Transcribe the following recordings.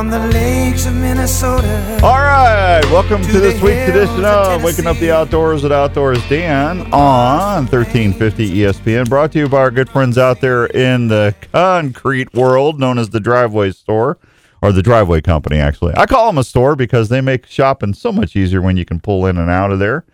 From the lakes of Minnesota. All right, welcome to, To this week's edition of Waking Up the Outdoors at Outdoors Dan on 1350 ESPN. Brought to you by our good friends out there in the concrete world known as the Driveway Store, or the Driveway Company, actually. I call them a store because they make shopping so much easier when you can pull in and out of there.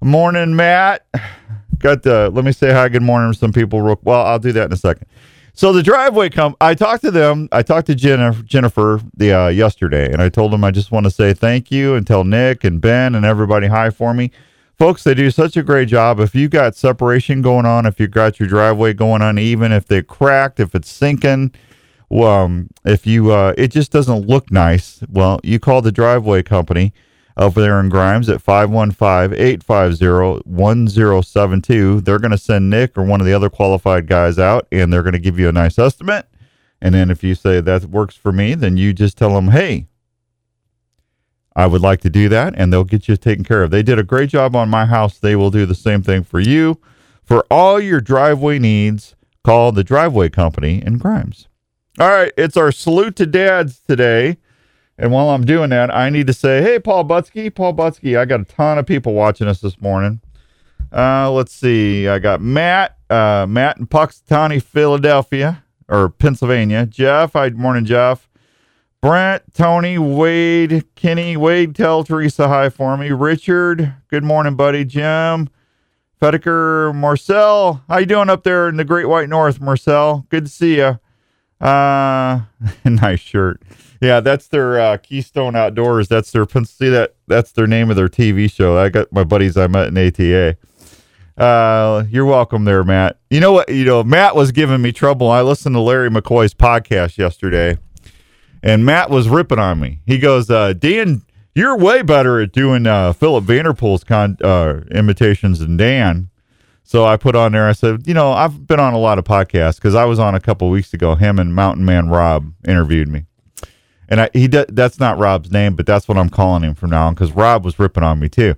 Morning, Matt. Got the, let me say hi, good morning to some people. Real, well, I'll do that in a second. So the driveway come. I talked to them. I talked to Jennifer, Jennifer the uh, yesterday, and I told them I just want to say thank you and tell Nick and Ben and everybody hi for me, folks. They do such a great job. If you got separation going on, if you got your driveway going uneven, if they cracked, if it's sinking, um, if you uh, it just doesn't look nice. Well, you call the driveway company over there in Grimes at 515-850-1072. They're going to send Nick or one of the other qualified guys out and they're going to give you a nice estimate. And then if you say that works for me, then you just tell them, "Hey, I would like to do that," and they'll get you taken care of. They did a great job on my house. They will do the same thing for you. For all your driveway needs, call the Driveway Company in Grimes. All right, it's our salute to dads today. And while I'm doing that, I need to say, hey, Paul Butsky, Paul Butsky, I got a ton of people watching us this morning. Uh, let's see. I got Matt, uh, Matt in Punxsutawney, Philadelphia or Pennsylvania. Jeff, hi, morning, Jeff. Brent, Tony, Wade, Kenny, Wade, tell Teresa hi for me. Richard, good morning, buddy. Jim, Fedeker, Marcel, how you doing up there in the Great White North, Marcel? Good to see you. Uh, nice shirt. Yeah, that's their uh, Keystone Outdoors. That's their see that that's their name of their TV show. I got my buddies I met in ATA. Uh, you're welcome there, Matt. You know what? You know, Matt was giving me trouble. I listened to Larry McCoy's podcast yesterday, and Matt was ripping on me. He goes, uh, Dan, you're way better at doing uh, Philip Vanderpool's con- uh, imitations than Dan. So I put on there. I said, you know, I've been on a lot of podcasts because I was on a couple weeks ago. Him and Mountain Man Rob interviewed me, and I, he d- that's not Rob's name, but that's what I'm calling him from now on because Rob was ripping on me too.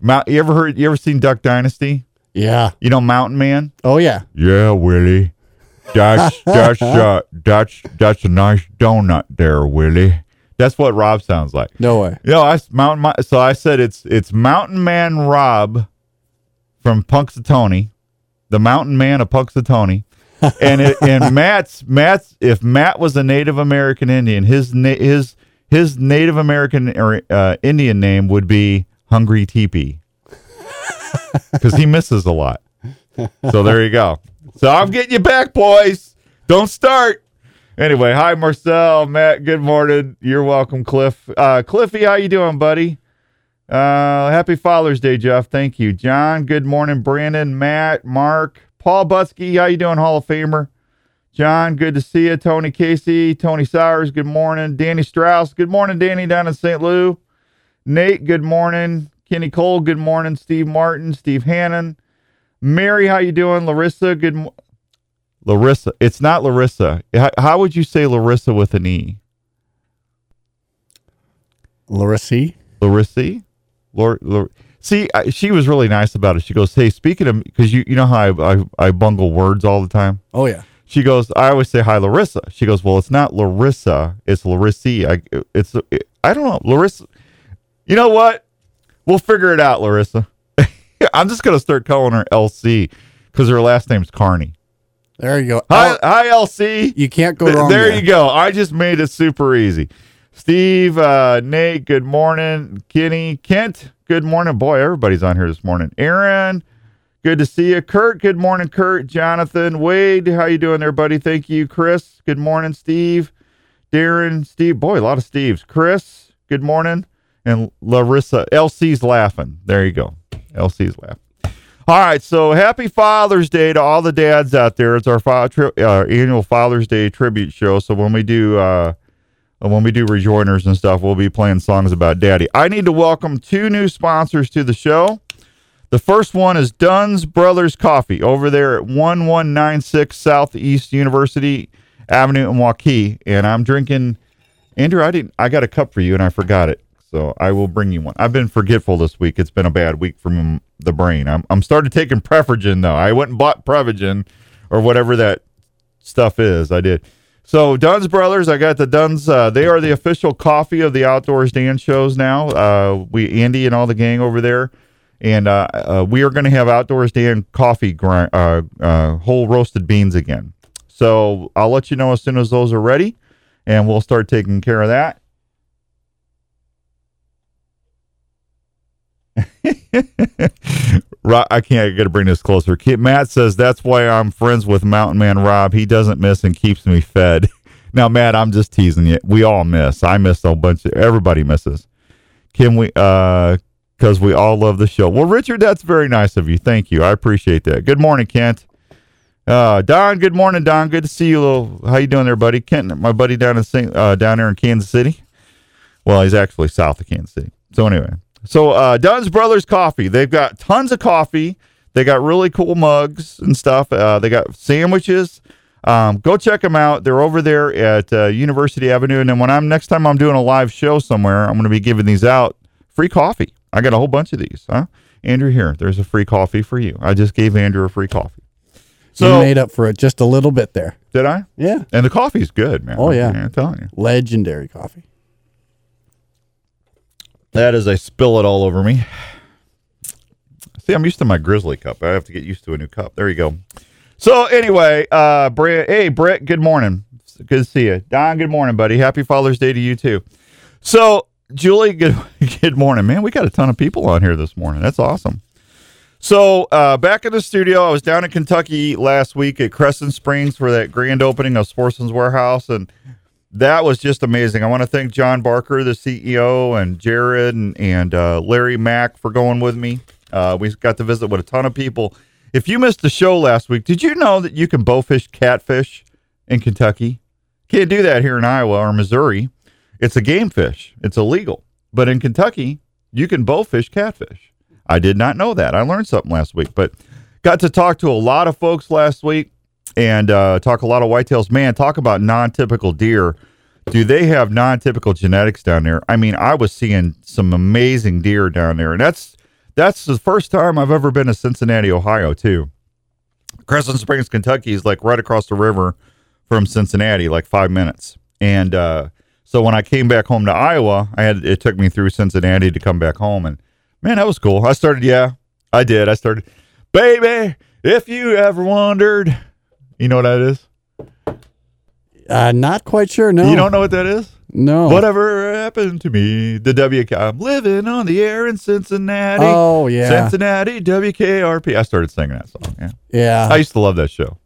Mount, you ever heard? You ever seen Duck Dynasty? Yeah. You know Mountain Man? Oh yeah. Yeah, Willie. That's that's uh, that's that's a nice donut there, Willie. That's what Rob sounds like. No way. You know, I Mountain. Mi- So I said it's it's Mountain Man Rob from Punxsutawney, the Mountain Man of Punxsutawney, and it, and Matt's Matt's if Matt was a Native American Indian, his na- his his Native American or uh, Indian name would be Hungry Teepee because he misses a lot. So there you go. So I'm getting you back, boys. Don't start. Anyway, hi Marcel, Matt. Good morning. You're welcome, Cliff. Uh, Cliffy, how you doing, buddy? Uh, happy Father's Day, Jeff. Thank you, John. Good morning, Brandon, Matt, Mark, Paul Butsky. How you doing, Hall of Famer? John, good to see you. Tony Casey, Tony Sowers. Good morning, Danny Strauss. Good morning, Danny down in St. Louis. Nate, good morning. Kenny Cole, good morning. Steve Martin, Steve Hannon. Mary, how you doing? Larissa, good mo- Larissa. It's not Larissa. How, how would you say Larissa with an E? Larissa. Larissa? Lor, Lor, see, I, she was really nice about it. She goes, "Hey, speaking of, because you you know how I, I I bungle words all the time." Oh yeah. She goes, "I always say hi, Larissa." She goes, "Well, it's not Larissa. It's Larissa. I it's it, I don't know, Larissa. You know what? We'll figure it out, Larissa. I'm just gonna start calling her LC because her last name's Carney. There you go. Hi, L- hi, LC. you can't go wrong. there you go. I just made it super easy. Steve, uh, Nate, good morning. Kenny, Kent, good morning. Boy, everybody's on here this morning. Aaron, good to see you. Kurt, good morning. Kurt, Jonathan, Wade, how you doing there, buddy? Thank you. Chris, good morning. Steve, Darren, Steve. Boy, a lot of Steves. Chris, good morning. And Larissa, LC's laughing. There you go. LC's laughing. All right, so happy Father's Day to all the dads out there. It's our fa- tri- uh, annual Father's Day tribute show. So when we do uh, when we do rejoiners and stuff, we'll be playing songs about Daddy. I need to welcome two new sponsors to the show. The first one is Dunn's Brothers Coffee over there at 1196 Southeast University Avenue in Waukee, and I'm drinking. Andrew, I didn't. I got a cup for you, and I forgot it, so I will bring you one. I've been forgetful this week. It's been a bad week from the brain. I'm I'm started taking Prevagen though. I went and bought Prevagen or whatever that stuff is. I did. So Dunn's Brothers, I got the Dunn's. Uh, they are the official coffee of the Outdoors Dan's shows now. Uh, we Andy and all the gang over there, and uh, uh, we are going to have Outdoors Dan coffee grind, uh, uh, whole roasted beans again. So I'll let you know as soon as those are ready, and we'll start taking care of that. Ro- I can't. I got to bring this closer. Matt says that's why I'm friends with Mountain Man Rob. He doesn't miss and keeps me fed. Now, Matt, I'm just teasing you. We all miss. I miss a bunch. Of, everybody misses. Can we? uh Because we all love the show. Well, Richard, that's very nice of you. Thank you. I appreciate that. Good morning, Kent. Uh, Don. Good morning, Don. Good to see you. Little, how you doing there, buddy? Kent, my buddy down in Saint, uh, down there in Kansas City. Well, he's actually south of Kansas City. So anyway, so uh, Dunn's Brothers Coffee. They've got tons of coffee. They got really cool mugs and stuff. Uh, they got sandwiches. Um, go check them out. They're over there at uh, University Avenue. And then when I'm next time I'm doing a live show somewhere, I'm going to be giving these out free coffee. I got a whole bunch of these. Huh? Andrew, here. There's a free coffee for you. I just gave Andrew a free coffee. So you made up for it just a little bit there. did I? Yeah. And the coffee's good, man. Oh, yeah. I'm telling you. Legendary coffee. That is, I spill it all over me. See, I'm used to my Grizzly cup. I have to get used to a new cup. There you go. So anyway, uh, Brett, hey Brett, good morning. Good to see you, Don. Good morning, buddy. Happy Father's Day to you too. So Julie, good good morning, man. We got a ton of people on here this morning. That's awesome. So uh, back in the studio, I was down in Kentucky last week at Crescent Springs for that grand opening of Sportsman's Warehouse, and that was just amazing. I want to thank John Barker, the CEO, and Jared and, and uh, Larry Mack for going with me. Uh, we got to visit with a ton of people. If you missed the show last week, did you know that you can bowfish catfish in Kentucky? Can't do that here in Iowa or Missouri. It's a game fish. It's illegal. But in Kentucky, you can bowfish catfish. I did not know that. I learned something last week, but got to talk to a lot of folks last week and uh, talk a lot of whitetails. Man, talk about non-typical deer. Do they have non-typical genetics down there? I mean, I was seeing some amazing deer down there, and that's that's the first time I've ever been to Cincinnati, Ohio, too. Crescent Springs, Kentucky is like right across the river from Cincinnati, like five minutes. And uh, so when I came back home to Iowa, I had it took me through Cincinnati to come back home, and man, that was cool. I started, yeah, I did. I started, baby, if you ever wondered, you know what that is? Uh, not quite sure. No. You don't know what that is? No. Whatever happened to me? The WK. I'm living on the air in Cincinnati. Oh yeah. Cincinnati, WKRP. I started singing that song. Yeah. yeah. I used to love that show.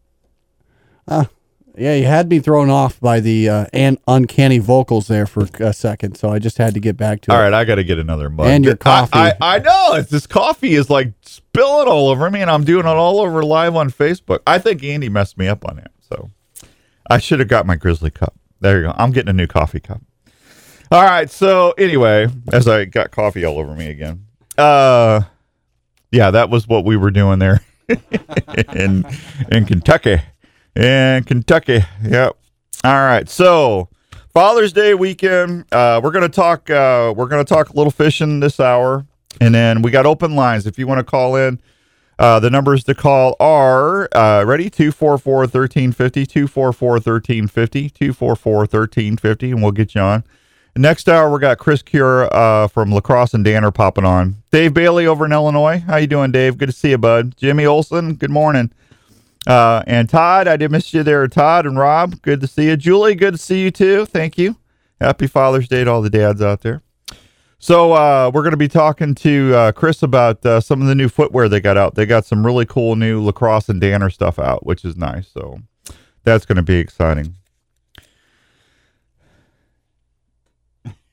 yeah. You had me thrown off by the uh, an uncanny vocals there for a second, so I just had to get back to All it. right, I got to get another mug. And your I- coffee. I, I, know. It's this coffee is like spilling all over me, and I'm doing it all over live on Facebook. I think Andy messed me up on that. So I should have got my Grizzly cup. There you go. I'm getting a new coffee cup. All right. So anyway, as I got coffee all over me again. Uh yeah, that was what we were doing there in in Kentucky. In Kentucky. Yep. All right. So Father's Day weekend. Uh, we're gonna talk. Uh, we're gonna talk a little fishing this hour, and then we got open lines. If you want to call in, uh, the numbers to call are uh, ready 244 1350, 244 1350, 244 1350, and we'll get you on. Next hour, we got Chris Currah uh, from LaCrosse and Danner popping on. Dave Bailey over in Illinois. How you doing, Dave? Good to see you, bud. Jimmy Olson. Good morning. Uh, and Todd, I did miss you there, Todd and Rob. Good to see you. Julie, good to see you too. Thank you. Happy Father's Day to all the dads out there. So uh, we're going to be talking to uh, Chris about uh, some of the new footwear they got out. They got some really cool new LaCrosse and Danner stuff out, which is nice. So that's going to be exciting.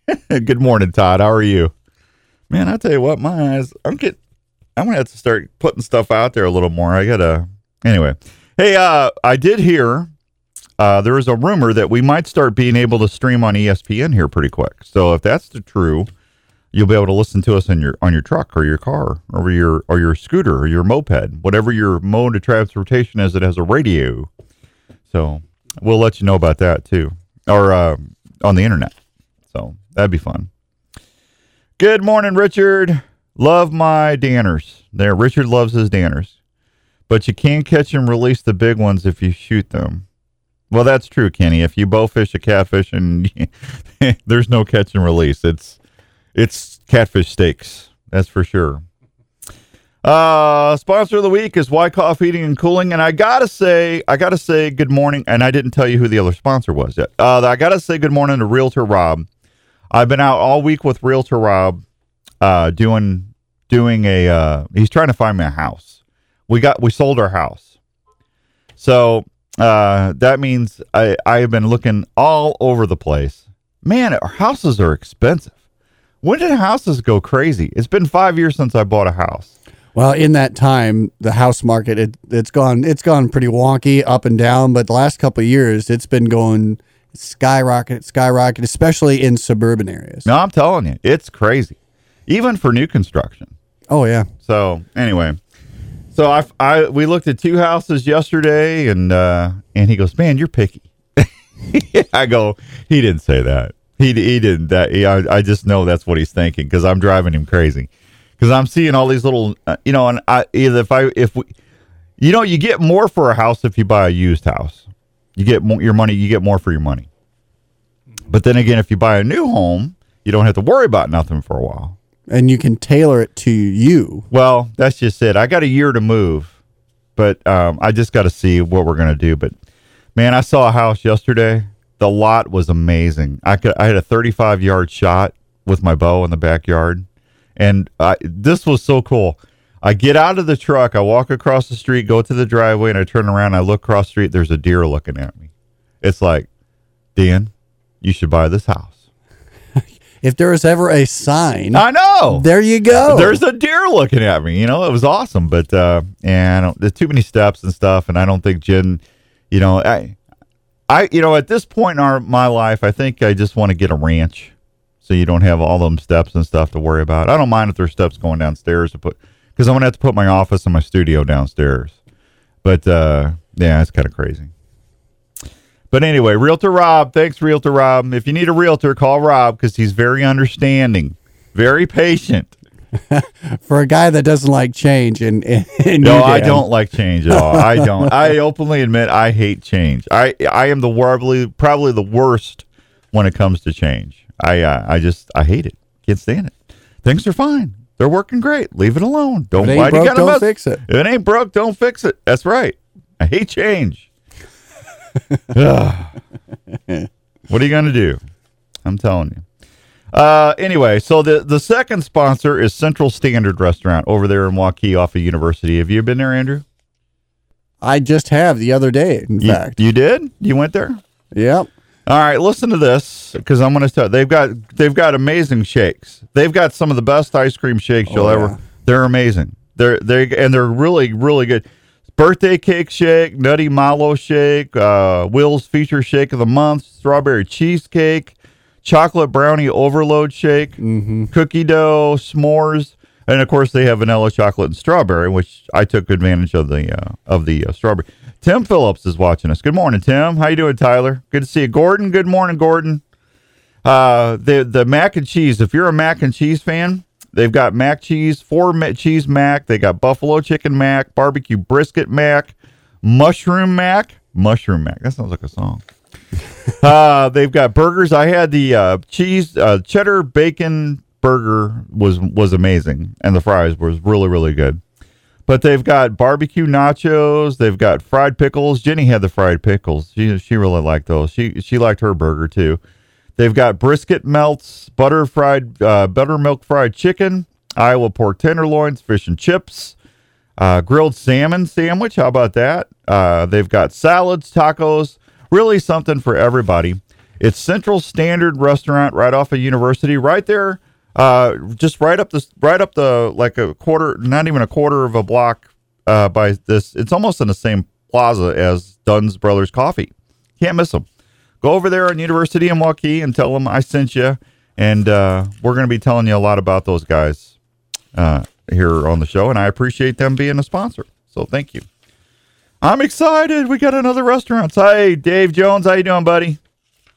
Good morning, Todd. How are you? Man, I tell you what, my eyes. I'm get. I'm gonna have to start putting stuff out there a little more. I gotta. Anyway, hey, uh, I did hear uh, there is a rumor that we might start being able to stream on ESPN here pretty quick. So if that's the true, you'll be able to listen to us in your on your truck or your car or your or your scooter or your moped, whatever your mode of transportation is. It has a radio, so we'll let you know about that too, or uh, on the internet. So that'd be fun. Good morning, Richard. Love my Danners. There, Richard loves his Danners, but you can't catch and release the big ones if you shoot them. Well, that's true, Kenny. If you bowfish a catfish and there's no catch and release, it's it's catfish steaks. That's for sure. Uh, sponsor of the week is Wyckoff Heating and Cooling, and I gotta say, I gotta say good morning. And I didn't tell you who the other sponsor was yet. Uh, I gotta say good morning to Realtor Rob. I've been out all week with Realtor Rob, uh, doing doing a. Uh, he's trying to find me a house. We got we sold our house, so uh, that means I I have been looking all over the place. Man, our houses are expensive. When did houses go crazy? It's been five years since I bought a house. Well, in that time, the house market it, it's gone it's gone pretty wonky up and down. But the last couple of years, it's been going skyrocket, skyrocket, especially in suburban areas. No, I'm telling you, it's crazy, even for new construction. Oh yeah, So anyway, so I, I we looked at two houses yesterday, and uh, and he goes, "Man, you're picky." I go, he didn't say that. He he didn't. That he, I I just know that's what he's thinking because I'm driving him crazy because I'm seeing all these little, uh, you know, and I either if I if we, you know, you get more for a house if you buy a used house. You get more your money. You get more for your money. But then again, if you buy a new home, you don't have to worry about nothing for a while. and you can tailor it to you. Well, that's just it. I got a year to move, but um, I just got to see what we're gonna do. But man, I saw a house yesterday. The lot was amazing. I could I had a 35 yard shot with my bow in the backyard, and I, this was so cool. I get out of the truck, I walk across the street, go to the driveway, and I turn around. I look across the street. There's a deer looking at me. It's like, Dan, you should buy this house. If there is ever a sign, I know. there you go. There's a deer looking at me. You know, it was awesome, but uh, and I don't, there's too many steps and stuff, and I don't think Jen, you know, I, I, you know, at this point in our my life, I think I just want to get a ranch, so you don't have all them steps and stuff to worry about. I don't mind if there's steps going downstairs to put, because I'm gonna have to put my office and my studio downstairs, but uh, yeah, it's kind of crazy. But anyway, Realtor Rob, thanks, Realtor Rob. If you need a realtor, call Rob because he's very understanding, very patient. for a guy that doesn't like change. And, and, No, you, I don't like change at all. I don't. I openly admit I hate change. I I am the probably probably the worst when it comes to change. I uh, I just I hate it. Can't stand it. Things are fine. They're working great. Leave it alone. Don't If it ain't why you broke, gotta don't mess- fix it. If it ain't broke, don't fix it. That's right. I hate change. what are you gonna do? I'm telling you. Uh, anyway, so the the second sponsor is Central Standard Restaurant over there in Waukee off of University. Have you been there, Andrew? I just have the other day. In You, fact, you did? You went there? yep. All right, listen to this because I'm going to tell. They've got they've got amazing shakes. They've got some of the best ice cream shakes you'll Oh, ever. They're amazing. They're they and they're really really good. Birthday cake shake, nutty mallow shake, uh, Will's feature shake of the month, strawberry cheesecake, chocolate brownie overload shake, cookie dough, s'mores, and of course they have vanilla chocolate and strawberry, which I took advantage of the uh, of the uh, strawberry. Tim Phillips is watching us. Good morning, Tim. How you doing, Tyler? Good to see you, Gordon. Good morning, Gordon. Uh, the the mac and cheese. If you're a mac and cheese fan, they've got mac cheese, four ma- cheese mac. They got buffalo chicken mac, barbecue brisket mac, mushroom mac, mushroom mac. That sounds like a song. uh, they've got burgers. I had the uh, cheese uh, cheddar bacon burger was was amazing, and the fries was really really good. But they've got barbecue nachos. They've got fried pickles. Jenny had the fried pickles. She she really liked those. She she liked her burger too. They've got brisket melts, butter fried, uh, buttermilk fried chicken, Iowa pork tenderloins, fish and chips, uh, grilled salmon sandwich. How about that? Uh, they've got salads, tacos, really something for everybody. It's Central Standard Restaurant right off of University, right there, uh, just right up the right up the like a quarter, not even a quarter of a block uh, by this. It's almost in the same plaza as Dunn's Brothers Coffee. Can't miss them. Go over there on University in Waukee and tell them I sent you, and uh, we're going to be telling you a lot about those guys uh, here on the show, and I appreciate them being a sponsor. So thank you. I'm excited. We got another restaurant. Hi, Dave Jones. How you doing, buddy?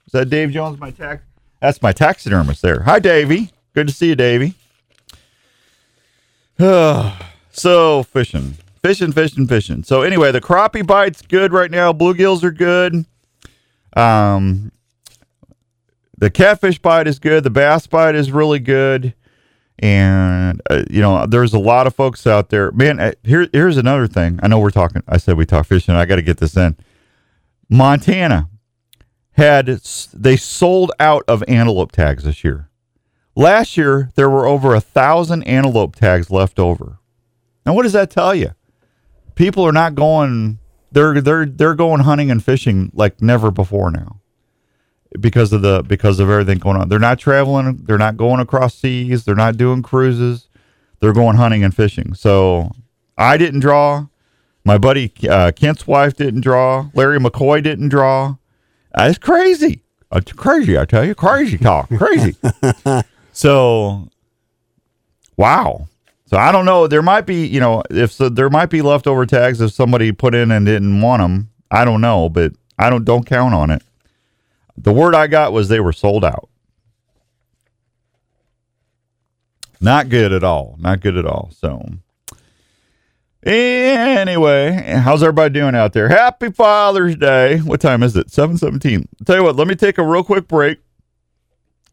Is that Dave Jones? My tax. That's my taxidermist there. Hi, Davey. Good to see you, Davey. so fishing, fishing, fishing, fishing. So anyway, the crappie bite's good right now. Bluegills are good. Um, the catfish bite is good. The bass bite is really good. And uh, you know, there's a lot of folks out there. Man, uh, here here's another thing. I know we're talking. I said we talk fishing. I got to get this in. Montana had they sold out of antelope tags this year. Last year there were over a thousand antelope tags left over. Now, what does that tell you? People are not going. They're they're they're going hunting and fishing like never before now because of the because of everything going on. They're not traveling. They're not going across seas. They're not doing cruises. They're going hunting and fishing. So I didn't draw. My buddy uh, Kent's wife didn't draw. Larry McCoy didn't draw. Uh, it's crazy. It's crazy. I tell you, crazy talk, crazy. so, wow. So I don't know. There might be, you know, if so, there might be leftover tags if somebody put in and didn't want them. I don't know, but I don't don't count on it. The word I got was they were sold out. Not good at all. Not good at all. So, anyway, how's everybody doing out there? Happy Father's Day. What time is it? 717. Tell you what, let me take a real quick break.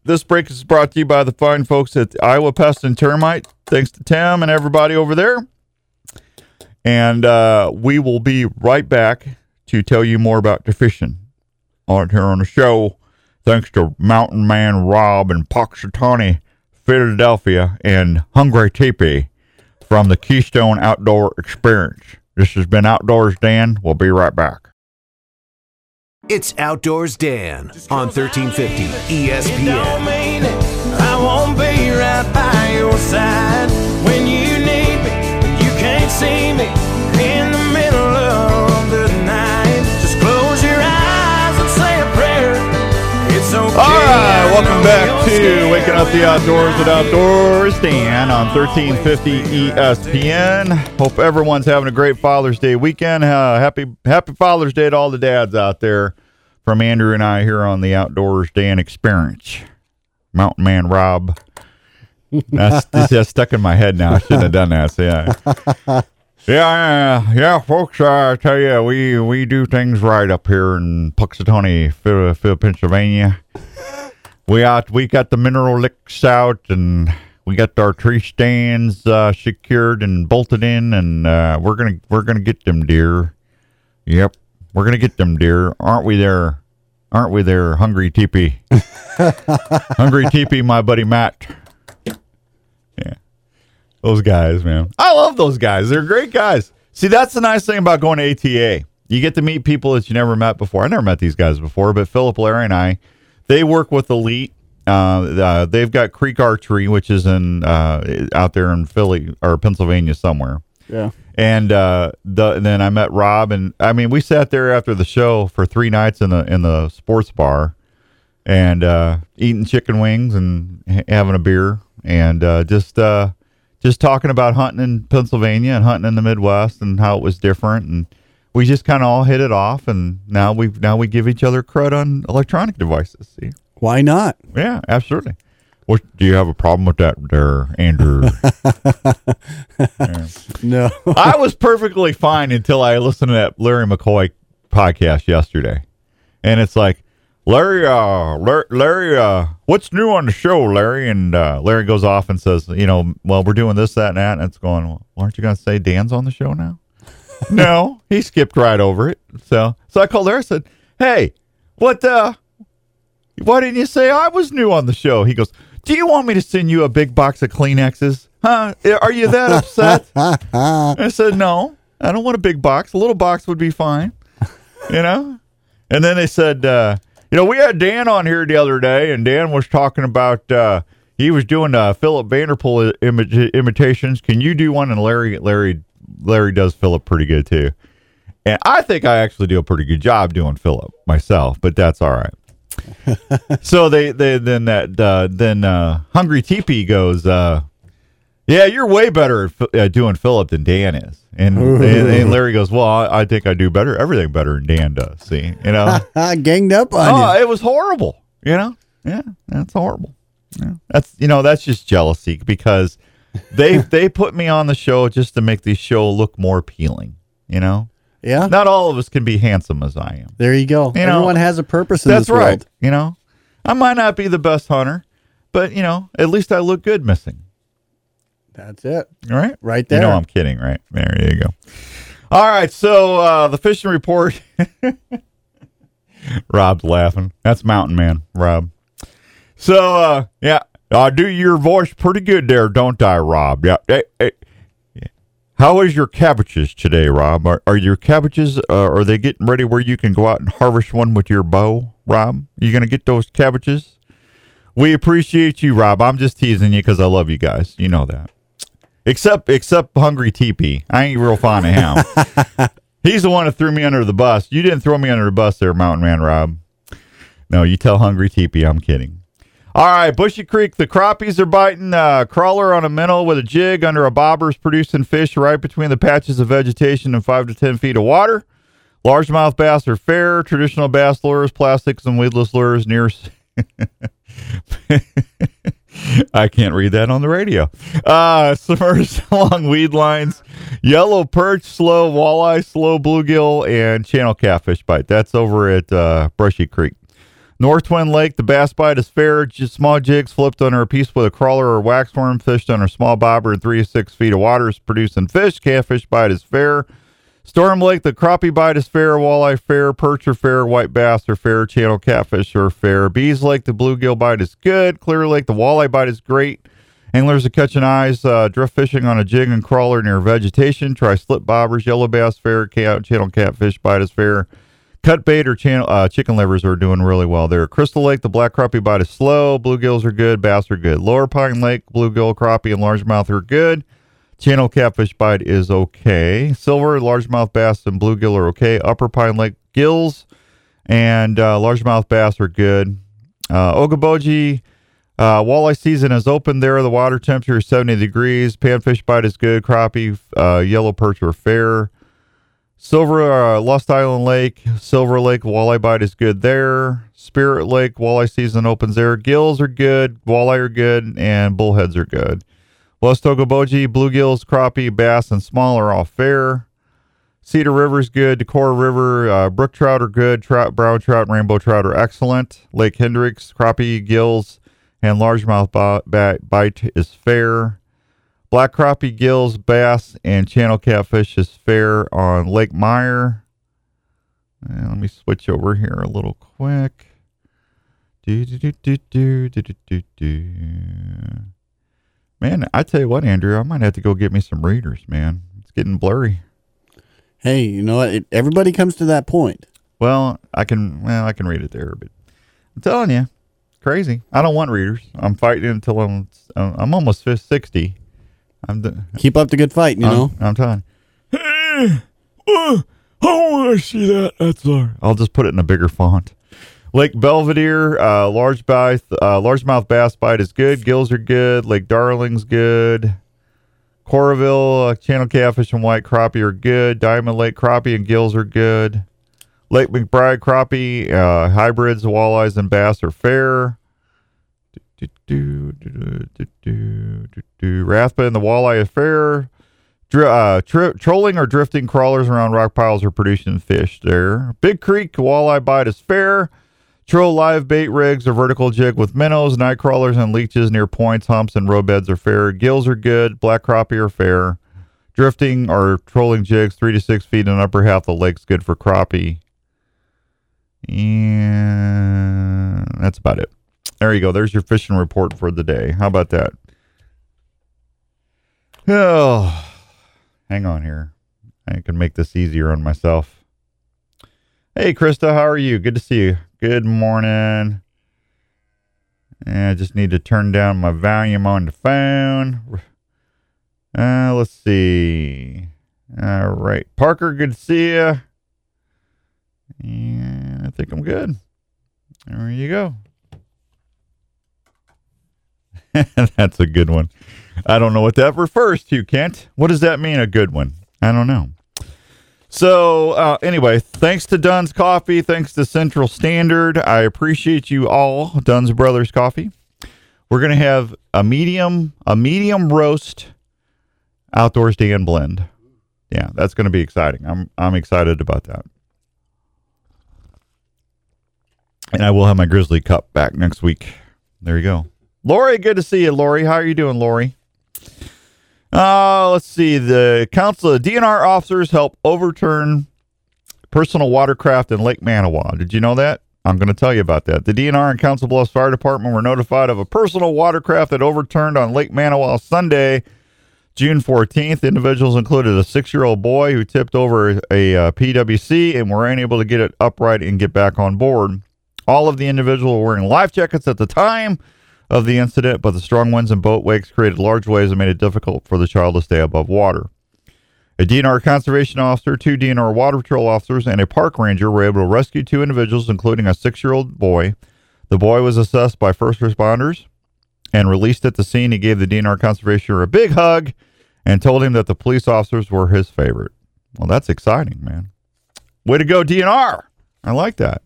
This break is brought to you by the fine folks at Iowa Pest and Termite. Thanks to Tim and everybody over there. And uh, we will be right back to tell you more about the fishing on here on the show. Thanks to Mountain Man Rob in Punxsutawney, Philadelphia, and Hungry Teepee from the Keystone Outdoor Experience. This has been Outdoors Dan. We'll be right back. It's Outdoors Dan on 1350 ESPN. All right, welcome back to Waking Up the Outdoors at Outdoors Dan on 1350 ESPN. Hope everyone's having a great Father's Day weekend. Uh, happy Happy Father's Day to all the dads out there from Andrew and I here on the Outdoors Dan Experience. Mountain Man Rob. That's, that's stuck in my head now. I shouldn't have done that. So yeah. Yeah, yeah, folks. I tell you, we we do things right up here in Punxsutawney, Phil, Phil, Pennsylvania. We out, we got the mineral licks out, and we got our tree stands uh, secured and bolted in, and uh, we're gonna we're gonna get them deer. Yep, we're gonna get them deer, aren't we? There, aren't we? There, hungry teepee, hungry teepee, my buddy Matt. Those guys, man. I love those guys. They're great guys. See, that's the nice thing about going to ATA. You get to meet people that you never met before. I never met these guys before, but Philip, Larry, and I, they work with Elite. Uh, uh, they've got Creek Archery, which is in uh, out there in Philly or Pennsylvania somewhere. Yeah. And uh, the and then I met Rob, and I mean, we sat there after the show for three nights in the in the sports bar, and uh, eating chicken wings and ha- having a beer, and uh, just uh, just talking about hunting in Pennsylvania and hunting in the Midwest and how it was different, and we just kind of all hit it off, and now we now we give each other credit on electronic devices. See, Why not? yeah, absolutely. What do you have a problem with that, there, Andrew? No. I was perfectly fine until I listened to that Larry McCoy podcast yesterday. And it's like, Larry, uh, Larry, uh, what's new on the show, Larry? And uh, Larry goes off and says, you know, well, we're doing this, that, and that. And it's going, well, aren't you going to say Dan's on the show now? no, he skipped right over it. So, so I called Larry and said, hey, what, uh, why didn't you say I was new on the show? He goes, do you want me to send you a big box of Kleenexes? Huh? Are you that upset? I said, no, I don't want a big box. A little box would be fine, you know? And then they said, uh, you know, we had Dan on here the other day, and Dan was talking about uh, he was doing uh, Philip Vanderpool imi- imitations. Can you do one? And Larry, Larry, Larry does Philip pretty good too. And I think I actually do a pretty good job doing Philip myself, but that's all right. so they, they then that uh, then uh, Hungry Teepee goes, uh, yeah, you're way better at uh, doing Philip than Dan is. And, and, and Larry goes, well, I, I think I do better, everything better than Dan does. See, you know, I Ganged up on oh, you. it was horrible. You know, yeah, that's horrible. Yeah. That's you know, that's just jealousy because they they put me on the show just to make the show look more appealing. You know, Yeah. not all of us can be handsome as I am. There you go. You know, Everyone has a purpose in That's this right. world. You know, I might not be the best hunter, but you know, at least I look good missing. That's it. All right. Right There. You know I'm kidding, right? There you go. All right, so uh, the fishing report. Rob's laughing. That's Mountain Man, Rob. So uh, yeah, I do your voice pretty good there, don't I, Rob? Yeah. Hey, hey. How is your cabbages today, Rob? Are, are your cabbages? Uh, are they getting ready where you can go out and harvest one with your bow, Rob? you gonna get those cabbages? We appreciate you, Rob. I'm just teasing you because I love you guys. You know that. Except except Hungry TP. I ain't real fond of him. He's the one that threw me under the bus. You didn't throw me under the bus there, Mountain Man Rob. No, you tell Hungry TP I'm kidding. All right, Brushy Creek, the crappies are biting. Uh, crawler on a minnow with a jig under a bobber's producing fish right between the patches of vegetation and five to ten feet of water. Largemouth bass are fair. Traditional bass lures, plastics, and weedless lures near. I can't read that on the radio. Uh, submerged along weed lines, yellow perch, slow walleye, slow bluegill, and channel catfish bite. That's over at uh, Brushy Creek. North Twin Lake, the bass bite is fair. Just small jigs flipped under a piece with a crawler or waxworm, fished under a small bobber in three to six feet of water is producing fish. Catfish bite is fair. Storm Lake, the crappie bite is fair, walleye fair, perch are fair, white bass are fair, channel catfish are fair. Beeds Lake, the bluegill bite is good. Clear Lake, the walleye bite is great. Anglers are catching eyes, uh, drift fishing on a jig and crawler near vegetation. Try slip bobbers, yellow bass fair, channel catfish bite is fair. Cut bait or channel, uh, chicken livers are doing really well there. Crystal Lake, the black crappie bite is slow. Bluegills are good. Bass are good. Lower Pine Lake, bluegill, crappie, and largemouth are good. Channel catfish bite is okay. Silver, largemouth bass, and bluegill are okay. Upper Pine Lake gills and uh, largemouth bass are good. Uh, Okoboji, uh, walleye season is open there. The water temperature is 70 degrees. Panfish bite is good. Crappie, uh, yellow perch are fair. Silver, uh, Lost Island Lake, Silver Lake, walleye bite is good there. Spirit Lake, walleye season opens there. Gills are good. Walleye are good. And bullheads are good. Plus, Togoboji, bluegills, crappie, bass, and small are all fair. Cedar River's good. Decorah River, uh, brook trout are good. Trout, brown trout, and rainbow trout are excellent. Lake Hendricks, crappie, gills, and largemouth bite is fair. Black crappie, gills, bass, and channel catfish is fair on Lake Meyer. Let me switch over here a little quick. Do do do do do do do do. Man, I tell you what, Andrew, I might have to go get me some readers, man. It's getting blurry. Hey, you know what? It, everybody comes to that point. Well, I can well, I can read it there, but I'm telling you, crazy. I don't want readers. I'm fighting until I'm I'm almost 60. I'm the, Keep up the good fight, you I'm, know. I'm telling. Hey, uh, I want to see that. That's all. I'll just put it in a bigger font. Lake Belva Deer, uh, large bass, uh, largemouth bass bite is good. Gills are good. Lake Darling's good. Coralville, uh, channel catfish and white crappie are good. Diamond Lake crappie and gills are good. Lake McBride crappie, uh, hybrids, walleyes, and bass are fair. Do, do, do. Rathbun and the walleye is fair. Dr- uh, tri- trolling or drifting crawlers around rock piles are producing fish there. Big Creek walleye bite is fair. Troll live bait rigs or vertical jig with minnows, night crawlers, and leeches near points, humps, and roadbeds are fair. Gills are good. Black crappie are fair. Drifting or trolling jigs, three to six feet in upper half the lake's good for crappie. And that's about it. There you go. There's your fishing report for the day. How about that? Oh, hang on here. I can make this easier on myself. Hey, Krista, how are you? Good to see you. Good morning. I just need to turn down my volume on the phone. Uh, let's see. All right. Parker, good to see you. And I think I'm good. There you go. That's a good one. I don't know what that refers to, Kent. What does that mean, a good one? I don't know. So, uh, anyway, thanks to Dunn's Coffee. Thanks to Central Standard. I appreciate you all, Dunn's Brothers Coffee. We're going to have a medium, a medium roast outdoors day and blend. Yeah, that's going to be exciting. I'm I'm excited about that. And I will have my Grizzly Cup back next week. There you go. Lori, good to see you, Lori. How are you doing, Lori? Uh, let's see. The Council of DNR officers help overturn personal watercraft in Lake Manawa. Did you know that? I'm going to tell you about that. The DNR and Council Bluffs Fire Department were notified of a personal watercraft that overturned on Lake Manawa Sunday, June 14th. Individuals included a six year old boy who tipped over a, PWC and were unable to get it upright and get back on board. All of the individuals were wearing life jackets at the time of the incident, but the strong winds and boat wakes created large waves and made it difficult for the child to stay above water. A DNR conservation officer, two DNR water patrol officers, and a park ranger were able to rescue two individuals, including a six year old boy. The boy was assessed by first responders and released at the scene. He gave the DNR conservation a big hug and told him that the police officers were his favorite. Well, that's exciting, man. Way to go, DNR. I like that.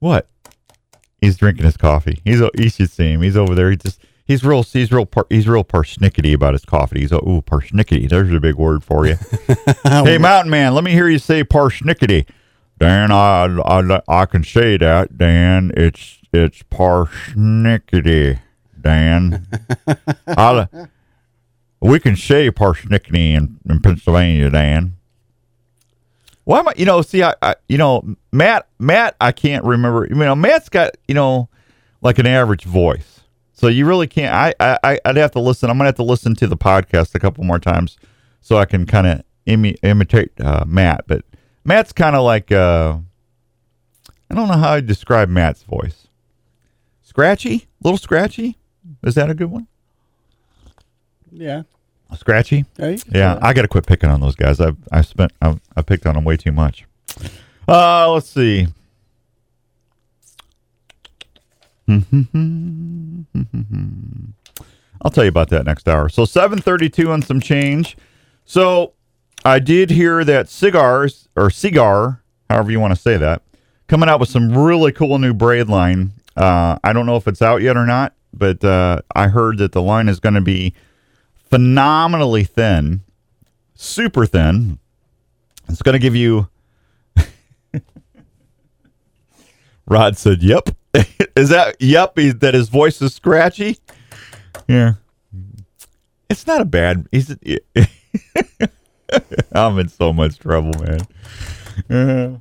What? He's drinking his coffee. He's uh, you should see him. He's over there. He just he's real he's real par, he's real persnickety about his coffee. He's uh, ooh persnickety. There's a big word for you. hey, Mountain Man, let me hear you say persnickety. Dan, I, I I can say that. Dan, it's it's persnickety. Dan, I, we can say persnickety in, in Pennsylvania. Dan. Why am I? You know, see, I, I, you know, Matt, Matt, I can't remember. You know, Matt's got, you know, like an average voice, so you really can't. I, I, I'd have to listen. I'm gonna have to listen to the podcast a couple more times so I can kind of imi- imitate uh, Matt. But Matt's kind of like, uh, I don't know how I describe Matt's voice. Scratchy, little scratchy. Is that a good one? Yeah. Scratchy. Yeah, Yeah. I got to quit picking on those guys. I've I spent I've, I picked on them way too much. Uh, let's see. I'll tell you about that next hour. So 732 and some change. So I did hear that Seaguars or Seaguar, however you want to say that, coming out with some really cool new braid line. Uh, I don't know if it's out yet or not, but uh, I heard that the line is going to be phenomenally thin, super thin. It's going to give you. Rod said, "Yep." is that yep? That his voice is scratchy. Yeah, it's not a bad. He's. I'm in so much trouble, man. Uh,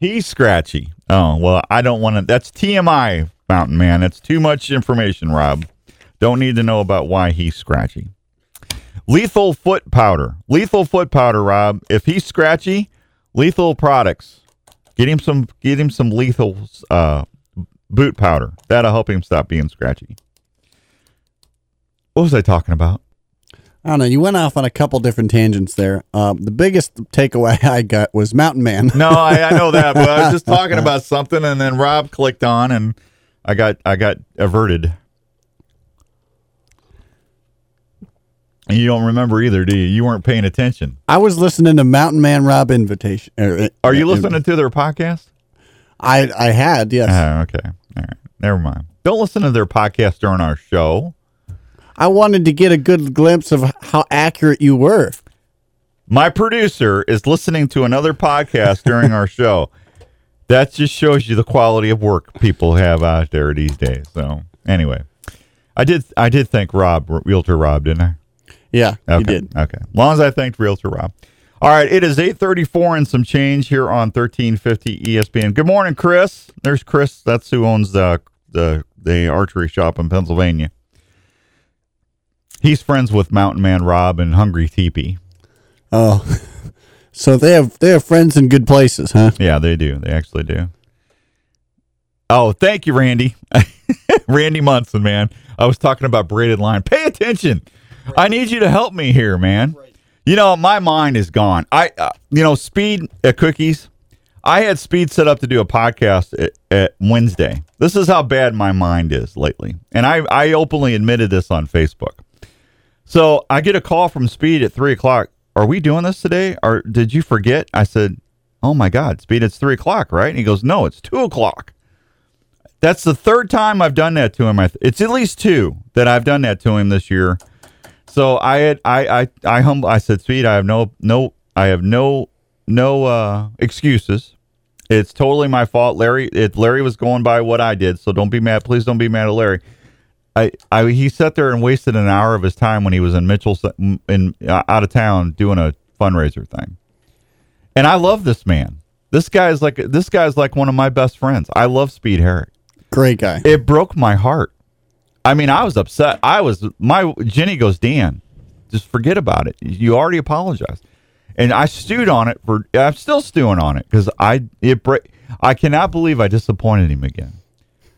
he's scratchy. Oh well, I don't want to. That's TMI, Mountain Man. That's too much information, Rob. Don't need to know about why he's scratchy. Lethal foot powder. Lethal foot powder, Rob. If he's scratchy, lethal products. Get him some get him some lethal uh, boot powder. That'll help him stop being scratchy. What was I talking about? I don't know. You went off on a couple different tangents there. Um, the biggest takeaway I got was Mountain Man. No, I, I know that, but I was just talking about something and then Rob clicked on and I got I got averted. You don't remember either, do you? You weren't paying attention. I was listening to Mountain Man Rob invitation. er, Are you uh, listening to their podcast? I I had yes. Oh, okay. All right. Never mind. Don't listen to their podcast during our show. I wanted to get a good glimpse of how accurate you were. my producer is listening to another podcast during our show. That just shows you the quality of work people have out there these days. So anyway, I did I did thank Rob, Realtor Rob, didn't I? Yeah, Okay. you did. Okay. As long as I thanked Realtor Rob. All right. It is 834 and some change here on 1350 ESPN. Good morning, Chris. There's Chris. That's who owns the, the, the archery shop in Pennsylvania. He's friends with Mountain Man Rob and Hungry Teepee. Oh, so they have they have friends in good places, huh? Yeah, they do. They actually do. Oh, thank you, Randy. Randy Munson, man. I was talking about braided line. Pay attention. I need you to help me here, man. You know, my mind is gone. I, uh, you know, Speed at Cookies. I had Speed set up to do a podcast at, at Wednesday. This is how bad my mind is lately, and I, I openly admitted this on Facebook. So I get a call from Speed at three o'clock. Are we doing this today? Or did you forget? I said, Oh my God, Speed, it's three o'clock, right? And he goes, No, it's two o'clock. That's the third time I've done that to him. It's at least two that I've done that to him this year. So I had I I I humble I said, Speed, I have no no I have no no uh excuses. It's totally my fault. Larry it Larry was going by what I did, so don't be mad. Please don't be mad at Larry. I, I he sat there and wasted an hour of his time when he was in Mitchell in uh, out of town doing a fundraiser thing. And I love this man. This guy is like this guy is like one of my best friends. I love Speed Herrick. Great guy. It broke my heart. I mean, I was upset. I was my Jenny goes, Dan, just forget about it. You already apologized, and I stewed on it for. I'm still stewing on it because I it break. I cannot believe I disappointed him again.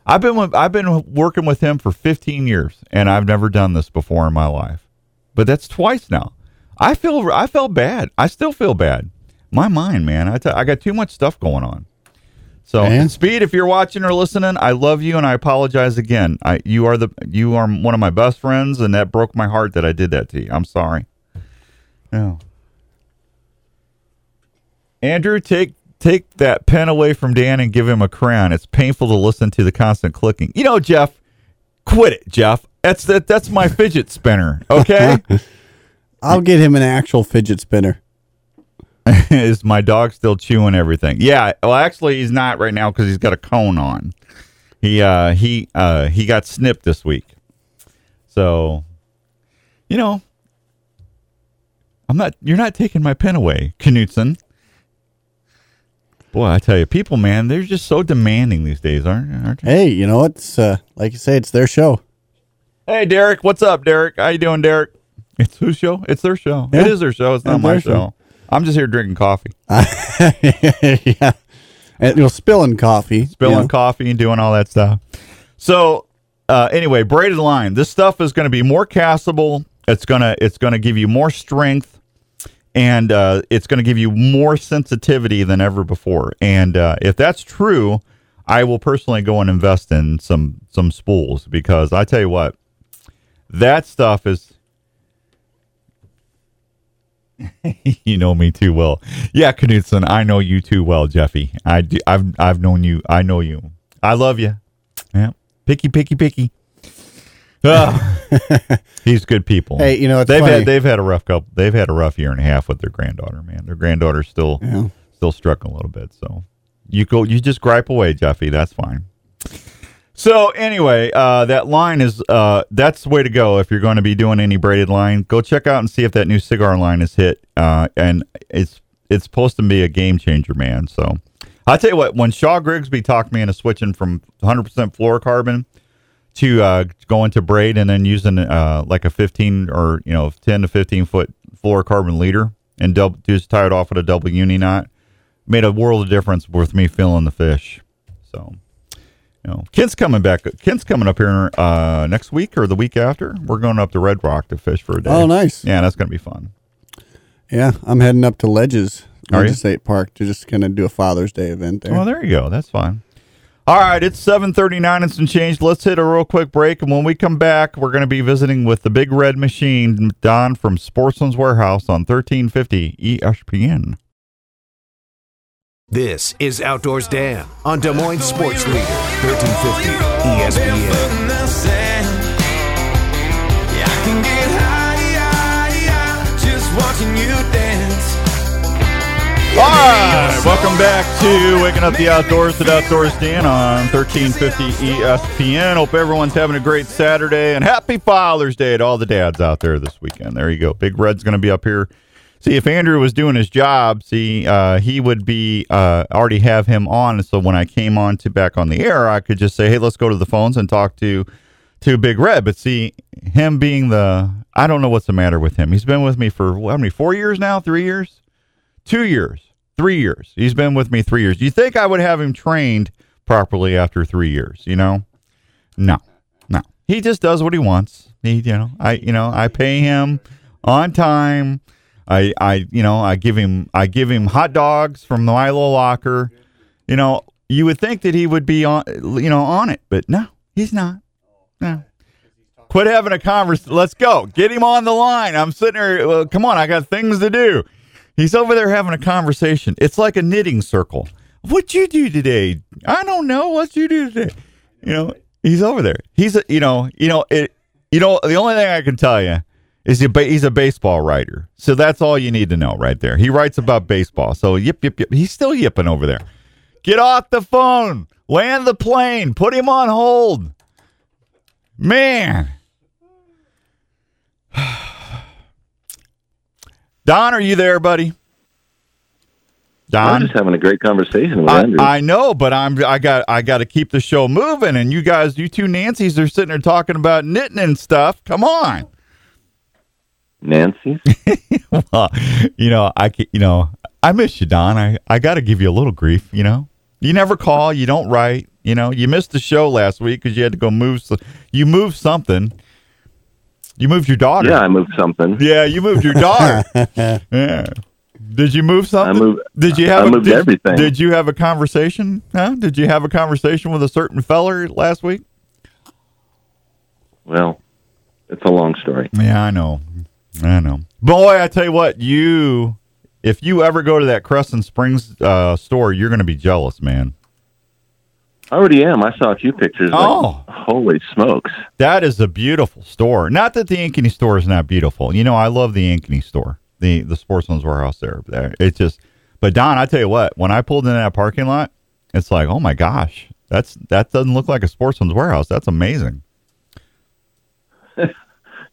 I've been with, I've been working with him for 15 years, and I've never done this before in my life. But that's twice now. I feel I felt bad. I still feel bad. My mind, man. I t- I got too much stuff going on. So, Man. Speed, if you're watching or listening, I love you and I apologize again. I you are the you are one of my best friends, and that broke my heart that I did that to you. I'm sorry. No. Andrew, take take that pen away from Dan and give him a crayon. It's painful to listen to the constant clicking. You know, Jeff, quit it, Jeff. That's that that's my fidget spinner. Okay. I'll get him an actual fidget spinner. is my dog still chewing everything? Yeah. Well, actually, he's not right now because he's got a cone on. He uh he uh he got snipped this week. So, you know, I'm not. You're not taking my pen away, Knutson. Boy, I tell you, people, man, they're just so demanding these days, aren't aren't they? Hey, you know what? It's, uh, like you say, it's their show. Hey, Derek, what's up, Derek? How you doing, Derek? It's whose show? It's their show. It Yeah. is their show. It's not It's my show. show. I'm just here drinking coffee, yeah. And, you know, spilling coffee. spilling you know. coffee, and doing all that stuff. So, uh, anyway, braided line. This stuff is going to be more castable. It's gonna it's gonna give you more strength, and uh, it's going to give you more sensitivity than ever before. And uh, if that's true, I will personally go and invest in some some spools because I tell you what, that stuff is. you know me too well. Yeah, Knudsen, I know you too well, Jeffy. I do, I've I've known you. I know you. I love you. Yeah, picky, picky, picky. Ah, he's good people. Hey, you know, it's they've funny. had they've had a rough couple. They've had a rough year and a half with their granddaughter. Man, their granddaughter's still Yeah. still struggling a little bit. So you go, you just gripe away, Jeffy. That's fine. So anyway, uh, that line is uh, that's the way to go if you're going to be doing any braided line. Go check out and see if that new Seaguar line is hit, uh, and it's it's supposed to be a game changer, man. So I tell you what, when Shaw Grigsby talked me into switching from 100% fluorocarbon to uh, going to braid and then using uh, like a 15 or you know 10 to 15 foot fluorocarbon leader and double, just tie it off with a double uni knot, made a world of difference with me feeling the fish. So. You know, Kent's coming back. Kent's coming up here uh, next week or the week after. We're going up to Red Rock to fish for a day. Oh, nice. Yeah, that's going to be fun. Yeah, I'm heading up to Ledges, Are? Ledges State Park to just kind of do a Father's Day event there. Well, there you go. That's fine. All right, it's 7:39 and some change. Let's hit a real quick break, and when we come back, we're going to be visiting with the Big Red Machine, Don from Sportsman's Warehouse on 1350 ESPN. This is Outdoors Dan on Des Moines Sports Leader, 1350 ESPN. I can get high, high, high, just watching you dance. right, welcome back to Waking Up the Outdoors at Outdoors Dan on 1350 ESPN. Hope everyone's having a great Saturday and happy Father's Day to all the dads out there this weekend. There you go. Big Red's going to be up here. See, if Andrew was doing his job, see, uh, he would be uh, already have him on. So when I came on to back on the air, I could just say, "Hey, let's go to the phones and talk to to Big Red." But see, him being the, I don't know what's the matter with him. He's been with me for how many? Four years now? Three years? Two years? Three years? He's been with me three years. Do you think I would have him trained properly after three years? You know, no, no. He just does what he wants. He, you know, I, you know, I pay him on time. I, I, you know, I give him, I give him hot dogs from the Milo locker. You know, you would think that he would be on, you know, on it, but no, he's not. No. Quit having a conversation. Let's go. Get him on the line. I'm sitting here. Well, come on, I got things to do. He's over there having a conversation. It's like a knitting circle. What'd you do today? I don't know. What'd you do today? You know, he's over there. He's you know, you know, it, you know, the only thing I can tell you is he, he's a baseball writer. So that's all you need to know right there. He writes about baseball. So yip, yip, yip. He's still yipping over there. Get off the phone. Land the plane. Put him on hold. Man. Don, are you there, buddy? Don, I'm just having a great conversation with I, Andrew. I know, but I'm I got I got to keep the show moving, and you guys, you two Nancy's, are sitting there talking about knitting and stuff. Come on, Nancy, well, you know I you know I miss you, Don. I I got to give you a little grief. You know, you never call, you don't write. You know, you missed the show last week because you had to go move. So, you moved something. You moved your daughter. yeah, I moved something. Yeah, you moved your daughter. yeah. Did you move something? moved- did you have I a, moved did, everything. Did you have a conversation? Huh? Did you have a conversation with a certain feller last week? Well, it's a long story. Yeah, I know. I know. Boy, I tell you what, you if you ever go to that Crescent Springs uh, store, you're going to be jealous, man. I already am. I saw a few pictures. like, Oh. holy smokes! That is a beautiful store. Not that the Ankeny store is not beautiful. You know, I love the Ankeny store, the the Sportsman's Warehouse there. There, it's just. But Don, I tell you what, when I pulled in that parking lot, it's like, oh my gosh, that's that doesn't look like a Sportsman's Warehouse. That's amazing.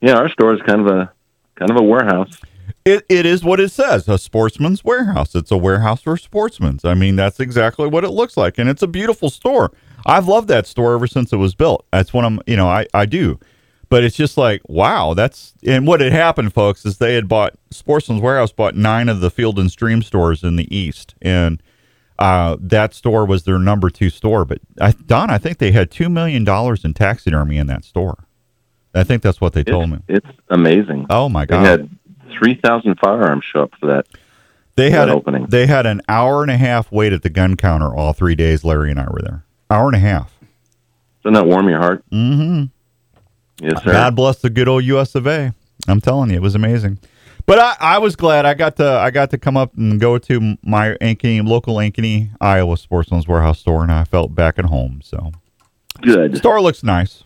Yeah, our store is kind of a kind of a warehouse. It it is what it says, a sportsman's warehouse. It's a warehouse for sportsmen's. I mean, that's exactly what it looks like, and it's a beautiful store. I've loved that store ever since it was built. That's what I'm, you know, I I do. But it's just like, wow, that's and what had happened, folks, is they had bought Sportsman's Warehouse bought nine of the Field and Stream stores in the East, and uh, that store was their number two store. But I, Don, I think they had two million dollars in taxidermy in that store. I think that's what they told me. It's, it's amazing. Oh my god! They had three thousand firearms show up for that. They had that a- opening. They had an hour and a half wait at the gun counter all three days. Larry and I were there. Hour and a half. Doesn't that warm your heart? Mm-hmm. Yes, sir. God bless the good old U.S. of A. I'm telling you, it was amazing. But I, I was glad I got to I got to come up and go to my Ankeny local Ankeny, Iowa Sportsman's Warehouse store, and I felt back at home. So Good. store looks nice.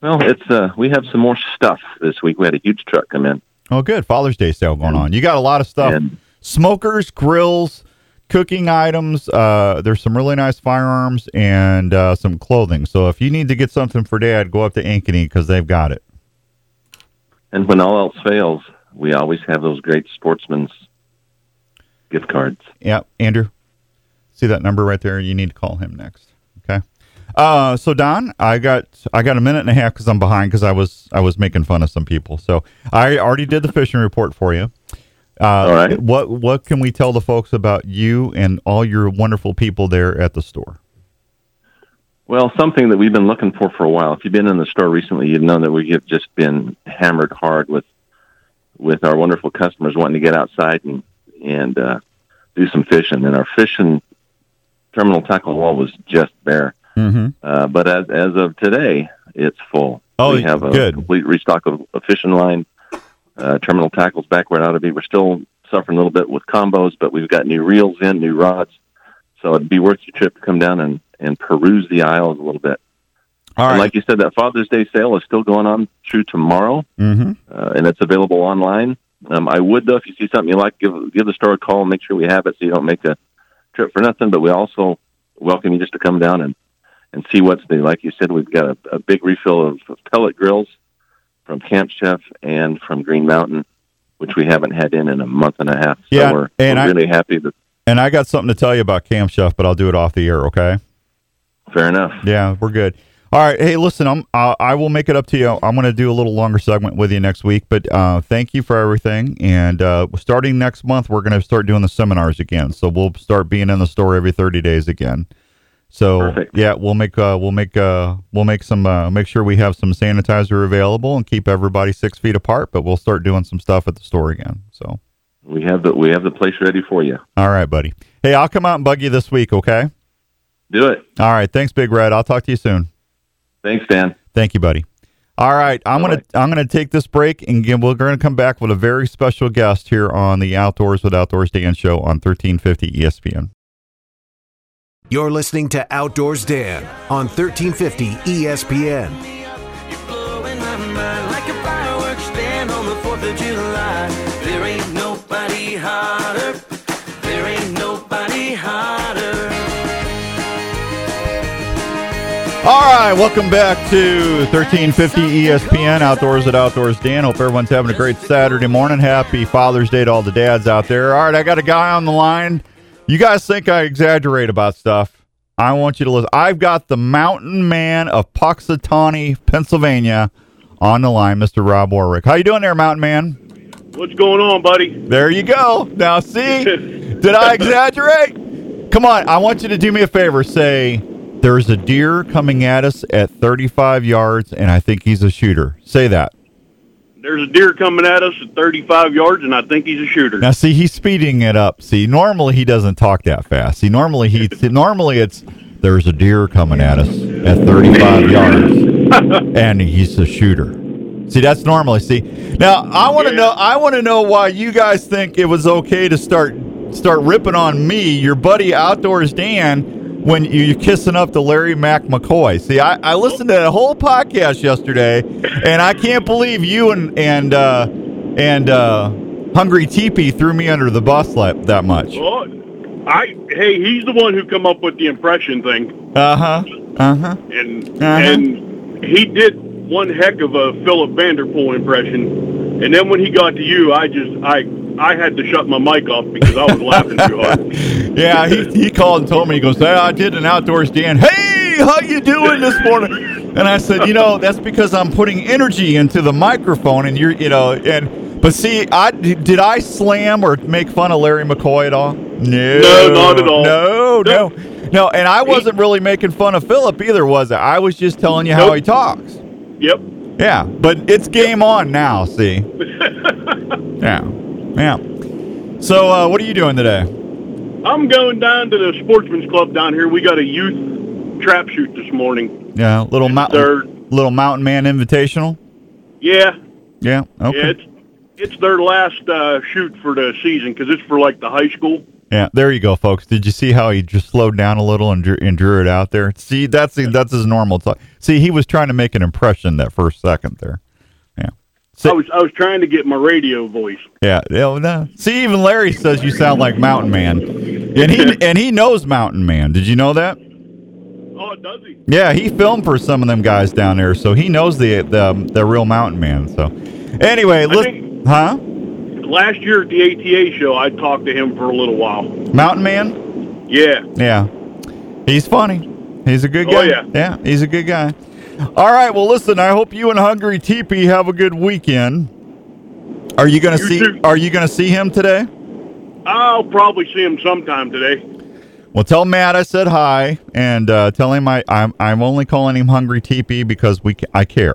Well, it's uh, we have some more stuff this week. We had a huge truck come in, Oh, good Father's Day sale going on. You got a lot of stuff: and smokers, grills, cooking items. Uh, there's some really nice firearms and uh, some clothing. So if you need to get something for Dad, go up to Ankeny because they've got it. and when all else fails, we always have those great sportsman's gift cards. Yep, Andrew. See that number right there? You need to call him next. Okay. Uh, so Don, I got I got a minute and a half because I'm behind because I was I was making fun of some people. So I already did the fishing report for you. Uh, All right. What what can we tell the folks about you and all your wonderful people there at the store? Well, something that we've been looking for for a while. If you've been in the store recently, you've known that we have just been hammered hard with with our wonderful customers wanting to get outside and and uh, do some fishing. And our fishing terminal tackle wall was just bare. Mm-hmm. Uh, but as as of today, it's full. Oh, we have a good. complete restock of a fishing line. Uh, terminal tackles back where it ought to be. We're still suffering a little bit with combos, but we've got new reels in, new rods. So it'd be worth your trip to come down and, and peruse the aisles a little bit. All And like you said, that Father's Day sale is still going on through tomorrow, mm-hmm. uh, and it's available online. Um, I would though, if you see something you like, give give the store a call and make sure we have it, so you don't make a trip for nothing. But we also welcome you just to come down and and see what's new. Like you said, we've got a, a big refill of, of pellet grills from Camp Chef and from Green Mountain, which we haven't had in in a month and a half. So Yeah, we're, and we're I- really happy that. And I got something to tell you about Camp Chef, but I'll do it off the air, okay? Fair enough. Yeah, we're good. All right. Hey, listen, I'm uh, I will make it up to you. I'm going to do a little longer segment with you next week, but uh, thank you for everything. And uh, starting next month, we're going to start doing the seminars again. So we'll start being in the store every 30 days again. So Perfect. yeah, we'll make uh, we'll make uh, we'll make some uh, make sure we have some sanitizer available and keep everybody six feet apart. But we'll start doing some stuff at the store again. So We have the we have the place ready for you. all right, buddy. Hey, I'll come out and bug you this week. Okay. Do it. All right. Thanks, Big Red. I'll talk to you soon. Thanks, Dan. Thank you, buddy. All right, I'm gonna I'm gonna take this break and again, we're gonna come back with a very special guest here on the Outdoors with Outdoors Dan show on 1350 ESPN. You're listening to Outdoors Dan on 1350 ESPN. You're blowing my mind like a fireworks stand on the 4th of July. There ain't nobody hotter. There ain't nobody hotter. All right, welcome back to 1350 ESPN Outdoors at Outdoors Dan. Hope everyone's having a great Saturday morning. Happy Father's Day to all the dads out there. All right, I got a guy on the line. You guys think I exaggerate about stuff? I want you to listen. I've got the mountain man of Punxsutawney, Pennsylvania, on the line, Mr. Rob Warwick. How you doing there, mountain man? What's going on, buddy? There you go. Now, see, did I exaggerate? Come on, I want you to do me a favor. Say, there's a deer coming at us at 35 yards, and I think he's a shooter. Say that. There's a deer coming at us at 35 yards, and I think he's a shooter. Now, see, he's speeding it up. See, normally he doesn't talk that fast. See, normally he, normally it's there's a deer coming at us at 35 yards, and he's a shooter. See, that's normally. See, now I want to know. I want to know why you guys think it was okay to start start ripping on me, your buddy Outdoors Dan, when you- you're kissing up to Larry Mac McCoy. See, I, I listened to that whole podcast yesterday, and I can't believe you and and uh, and uh, Hungry Teepee threw me under the bus like that much. Well, I hey, he's the one who come up with the impression thing, Uh huh. Uh huh. and Uh-huh. and he did one heck of a Philip Vanderpool impression. And then when he got to you, I just I I had to shut my mic off because I was laughing too hard. Yeah, he, he called and told me. He goes, hey, "I did an outdoors Dan. Hey, how you doing this morning?" And I said, "You know, that's because I'm putting energy into the microphone, and you're, you know, and but see, I did I slam or make fun of Larry McCoy at all? No, No, not at all. No, no, no. And I wasn't really making fun of Philip either, was I? I was just telling you how he talks. Yep. Yeah, but it's game on now. See, yeah, yeah. So, uh, what are you doing today? I'm going down to the Sportsman's Club down here. We got a youth trap shoot this morning. Yeah, little mountain, little mountain man invitational. yeah, Yeah. Okay. yeah, it's it's their last uh, shoot for the season because it's for like the high school. Yeah, there you go, folks. Did you see how he just slowed down a little and drew, and drew it out there? See, that's that's his normal talk. See, he was trying to make an impression that first second there. Yeah. I was I was trying to get my radio voice. Yeah. yeah, no. See, even Larry says you sound like Mountain Man, and he and he knows Mountain Man. Did you know that? Oh, does he? Yeah, he filmed for some of them guys down there, so he knows the the, the real Mountain Man. So, anyway, listen, huh? Last year at the ATA show, I talked to him for a little while. Mountain Man. Yeah. Yeah. He's funny. He's a good Oh, guy. yeah. Yeah, he's a good guy. All right. Well, listen, I hope you and Hungry Teepee have a good weekend. Are you going to see too. are you going to see him today? I'll probably see him sometime today. Well, tell Matt I said hi and uh, tell him I I'm I'm only calling him Hungry Teepee because we I care.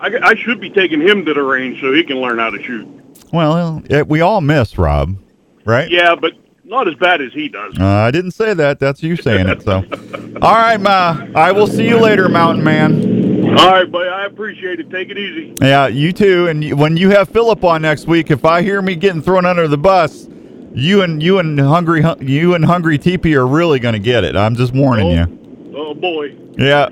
I, I should be taking him to the range so he can learn how to shoot. Well, it, we all miss Rob, right? Yeah, but not as bad as he does. Uh, I didn't say that. That's you saying it. So, all right, Ma. I will see you later, Mountain Man. All right, buddy. I appreciate it. Take it easy. Yeah, you too. And when you have Philip on next week, if I hear me getting thrown under the bus, you and you and hungry you and hungry Teepee are really going to get it. I'm just warning you. Oh boy. Yeah,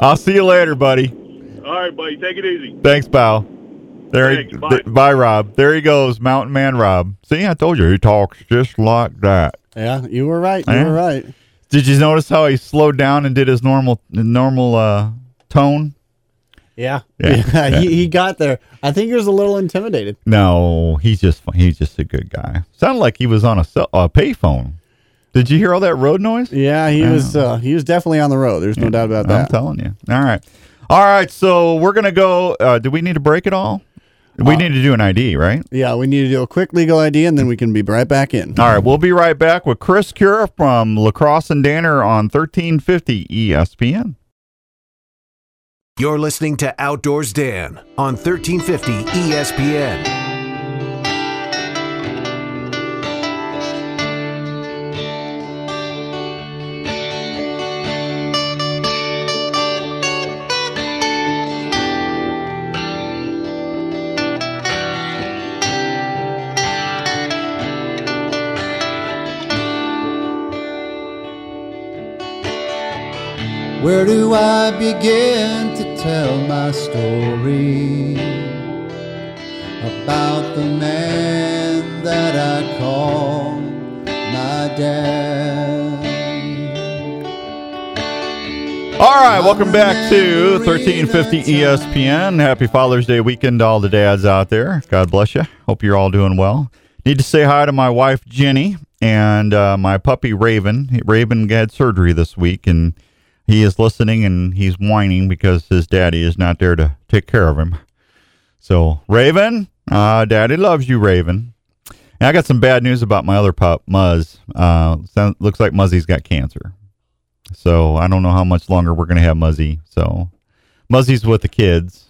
I'll see you later, buddy. All right, buddy. Take it easy. Thanks, pal. There, Thanks, he, bye. th- bye, Rob. There he goes, Mountain Man Rob. See, I told you he talks just like that. Yeah, you were right. You Yeah. were right. Did you notice how he slowed down and did his normal normal uh, tone? Yeah. Yeah, yeah. He, he got there. I think he was a little intimidated. No, he's just he's just a good guy. Sounded like he was on a cell, a payphone. Did you hear all that road noise? Yeah, he was. Uh, he was definitely on the road. There's no doubt about that. I'm telling you. All right, all right. So we're gonna go. Uh, do we need to break it all? Uh, We need to do an ID, right? yeah, we need to do a quick legal ID, and then we can be right back in. All right, we'll be right back with Chris Currah from LaCrosse and Danner on 1350 ESPN. You're listening to Outdoors Dan on 1350 ESPN. Where do I begin to tell my story about the man that I call my dad? All right, welcome back to 1350 ESPN. Happy Father's Day weekend to all the dads out there. God bless you. Hope you're all doing well. Need to say hi to my wife Jenny and uh, my puppy Raven. Raven had surgery this week, and he is listening and he's whining because his daddy is not there to take care of him. So Raven, uh, Daddy loves you, Raven. And I got some bad news about my other pup, Muzz. Uh, sound, looks like Muzzy's got cancer. So I don't know how much longer we're gonna have Muzzy. So Muzzy's with the kids,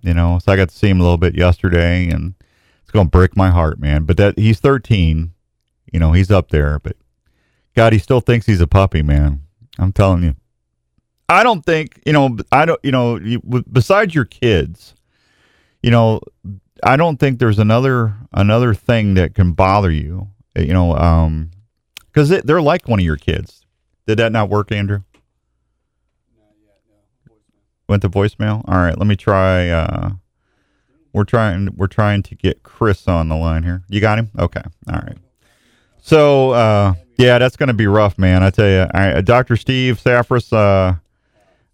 you know. So I got to see him a little bit yesterday, and it's gonna break my heart, man. But that he's 13, you know, he's up there. But God, he still thinks he's a puppy, man. I'm telling you. I don't think you know. I don't. You know, besides your kids, you know, I don't think there's another another thing that can bother you. You know, um, because they're like one of your kids. Did that not work, Andrew? Went to voicemail. All right, let me try. Uh, we're trying. We're trying to get Chris on the line here. You got him? Okay. All right. So uh, yeah, that's going to be rough, man. I tell you, I, uh, Dr. Steve Saffris. Uh,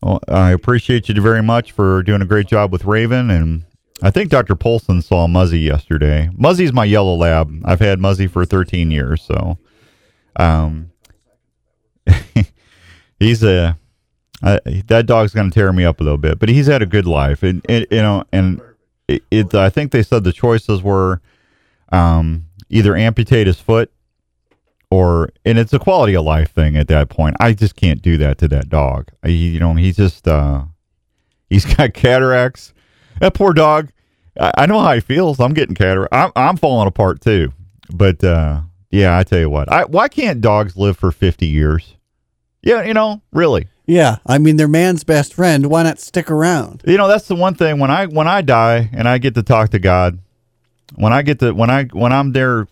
well, I appreciate you very much for doing a great job with Raven, and I think Dr. Polson saw Muzzy yesterday. Muzzy's my yellow lab. I've had Muzzy for 13 years, so um, he's a that dog's going to tear me up a little bit, but he's had a good life, and, and you know, and it, it. I think they said the choices were um, either amputate his foot or, and it's a quality of life thing at that point. I just can't do that to that dog. I, you know, he's just uh, he's got cataracts. That poor dog. I, I know how he feels. I'm getting cataract. I'm, I'm falling apart too. But uh, yeah, I tell you what. I, why can't dogs live for 50 years? Yeah, you know, really. Yeah, I mean they're man's best friend. Why not stick around? You know, that's the one thing when I when I die and I get to talk to God, when I get to when I when I'm there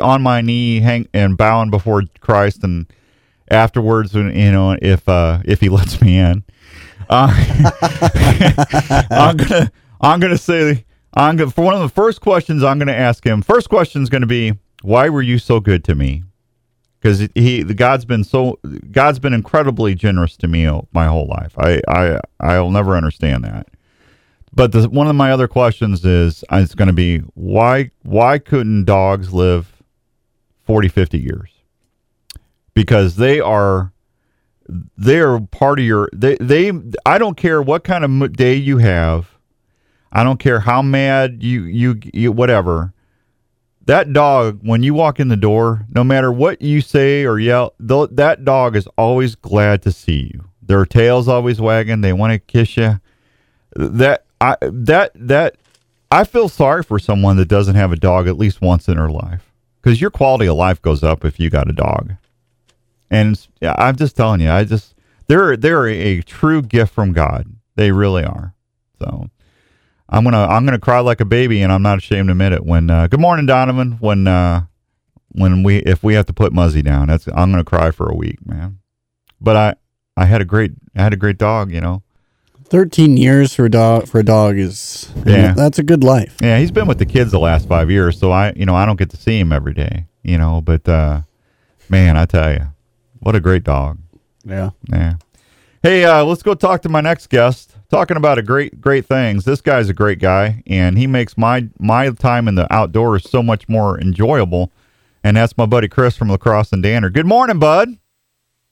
on my knee hang and bowing before Christ and afterwards you know if uh if he lets me in. Uh, I'm gonna I'm gonna say I'm gonna for one of the first questions I'm gonna ask him first question is gonna be why were you so good to me? Because he the God's been so God's been incredibly generous to me my whole life. I I I'll never understand that but the, one of my other questions is uh, it's going to be why why couldn't dogs live 40 50 years? Because they are they are part of your they they I don't care what kind of day you have. I don't care how mad you you, you whatever. That dog when you walk in the door no matter what you say or yell th- that dog is always glad to see you. Their tail's always wagging. They want to kiss you that I that that I feel sorry for someone that doesn't have a dog at least once in her life because your quality of life goes up if you got a dog. And I'm just telling you, I just they're they're a true gift from God. They really are. So I'm gonna I'm gonna cry like a baby, and I'm not ashamed to admit it. When uh, good morning, Donovan. When uh, when we if we have to put Muzzy down, that's I'm gonna cry for a week, man. But I I had a great I had a great dog, you know. Thirteen years for a dog for a dog is Yeah. That's a good life. Yeah, he's been with the kids the last five years, so I, you know, I don't get to see him every day, you know. But uh, man, I tell you, what a great dog. Yeah. Yeah. Hey, uh, let's go talk to my next guest. Talking about a great, great things. This guy's a great guy, and he makes my my time in the outdoors so much more enjoyable. And that's my buddy Chris from LaCrosse and Danner. Good morning, bud.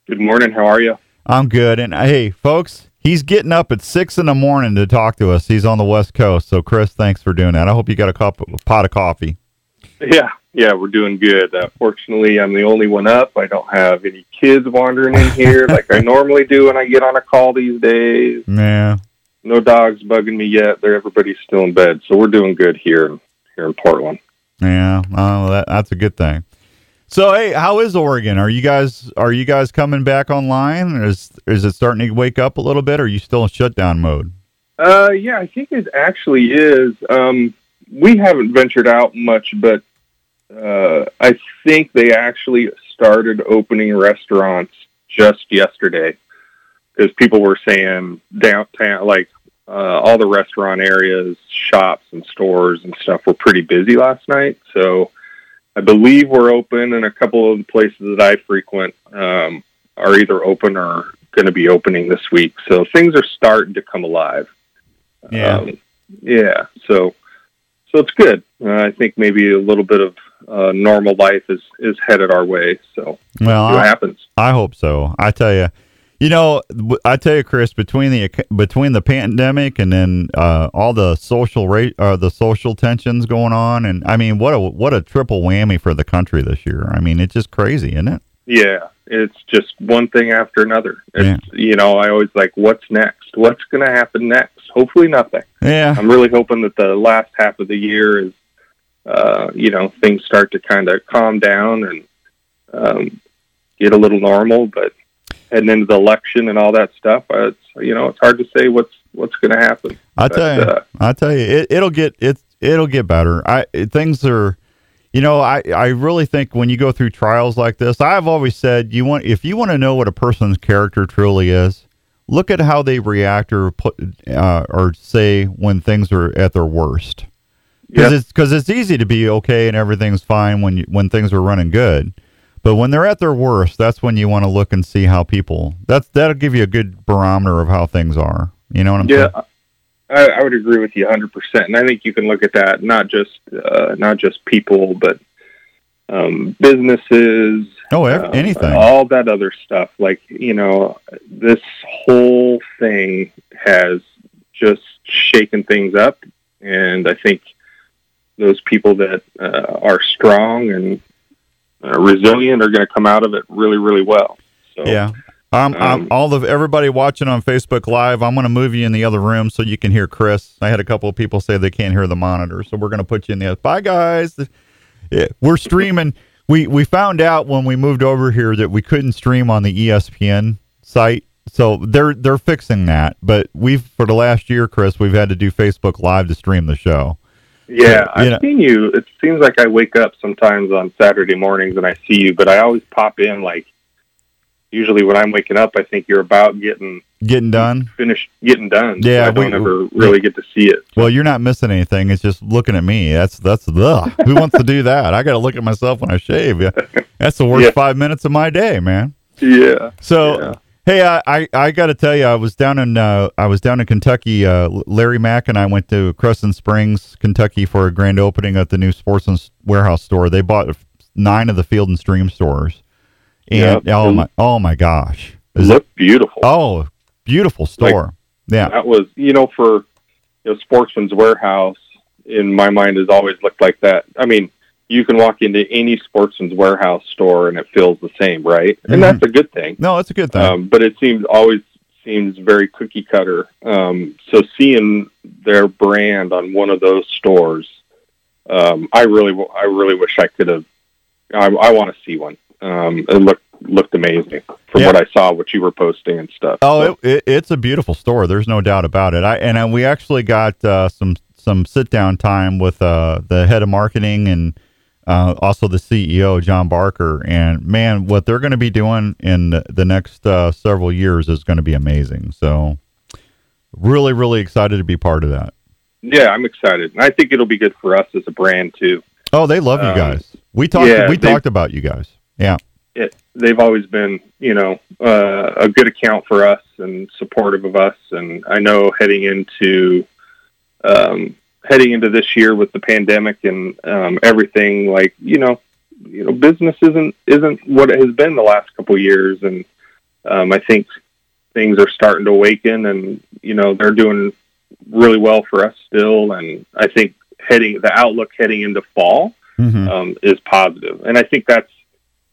Good morning. How are you? I'm good. And hey, folks, he's getting up at six in the morning to talk to us. He's on the West Coast. So, Chris, thanks for doing that. I hope you got a cup, a pot of coffee. Yeah, yeah, we're doing good. Uh, fortunately, I'm the only one up. I don't have any kids wandering in here like I normally do when I get on a call these days. Yeah. No dogs bugging me yet. They're everybody's still in bed, so we're doing good here here in Portland. Yeah. Oh, that, that's a good thing. So, hey, how is Oregon? Are you guys are you guys coming back online? Is is it starting to wake up a little bit? Or are you still in shutdown mode? Uh, yeah, I think it actually is. Um, we haven't ventured out much, but uh, I think they actually started opening restaurants just yesterday because people were saying downtown, like uh, all the restaurant areas, shops, and stores and stuff were pretty busy last night. So I believe we're open, and a couple of the places that I frequent um, are either open or going to be opening this week. So things are starting to come alive. Yeah. Um, yeah. So, so it's good. Uh, I think maybe a little bit of uh, normal life is is headed our way. So Well, I, happens. I hope so. I tell you, you know, I tell you, Chris, between the between the pandemic and then uh, all the social rate, uh, the social tensions going on, and I mean, what a what a triple whammy for the country this year. I mean, it's just crazy, isn't it? Yeah, it's just one thing after another. It's you know, I always like, what's next? What's going to happen next? Hopefully, nothing. Yeah. I'm really hoping that the last half of the year is, uh, you know, things start to kind of calm down and um, get a little normal. But heading into the election and all that stuff, uh, it's you know, it's hard to say what's what's going to happen. I tell you, uh, I tell you, it, it'll get it it'll get better. I it, things are, you know, I I really think when you go through trials like this, I've always said you want if you want to know what a person's character truly is, look at how they react or put uh, or say when things are at their worst. Because Yeah. it's because it's easy to be okay and everything's fine when you, when things are running good, but when they're at their worst, that's when you want to look and see how people. That's that'll give you a good barometer of how things are. You know what I'm saying? Yeah, I, I would agree with you 100, percent and I think you can look at that not just uh, not just people, but um, businesses, Oh, ev- um, anything. all that other stuff. Like you know, this whole thing has just shaken things up, and I think those people that uh, are strong and uh, resilient are going to come out of it really, really well. So Yeah. Um, I'm, Um, all of everybody watching on Facebook Live, I'm going to move you in the other room so you can hear Chris. I had a couple of people say they can't hear the monitor, so we're going to put you in the other. Bye, guys. Yeah, we're streaming. we we found out when we moved over here that we couldn't stream on the ESPN site, so they're they're fixing that. But we've for the last year, Chris, we've had to do Facebook Live to stream the show. Yeah, I've You know- seen you. It seems like I wake up sometimes on Saturday mornings and I see you, but I always pop in like usually when I'm waking up I think you're about getting Getting done. finished getting done. Yeah, so I don't we- ever really get to see it. Well, you're not missing anything. It's just looking at me. That's that's ugh. Who wants to do that? I got to look at myself when I shave. Yeah, that's the worst Yeah. five minutes of my day, man. Yeah. So, Yeah. Hey, I I, I got to tell you, I was down in uh, I was down in Kentucky. Uh, Larry Mack and I went to Crescent Springs, Kentucky, for a grand opening at the new Sportsman's Warehouse store. They bought nine of the Field and Stream stores, and Yeah. oh my oh my gosh, Is it- Look beautiful. oh beautiful store. yeah, That was you know for you know Sportsman's Warehouse in my mind has always looked like that. I mean, you can walk into any Sportsman's Warehouse store and it feels the same, right? And that's a good thing. no, it's a good thing. um, but it seems always seems very cookie cutter. Um, so seeing their brand on one of those stores, um, I really, I really wish I could have. I, I want to see one. Um, it looked looked amazing from Yeah. what I saw, what you were posting and stuff. Oh, So, it, it, it's a beautiful store. There's no doubt about it. I and uh, we actually got uh, some some sit down time with uh, the head of marketing and uh, also the CEO John Barker. And man, what they're going to be doing in the, next uh, several years is going to be amazing. So Really, really excited to be part of that. Yeah, I'm excited. And I think it'll be good for us as a brand too. Oh, they love you Um, guys. We talked. yeah, we talked about you guys. Yeah. It, they've always been, you know, uh, a good account for us and supportive of us. And I know heading into um, heading into this year with the pandemic and um, everything, like you know, you know, business isn't isn't what it has been the last couple of years, and um, I think things are starting to awaken, and you know, they're doing really well for us still. And I think heading the outlook heading into fall Mhm. um, is positive, and I think that's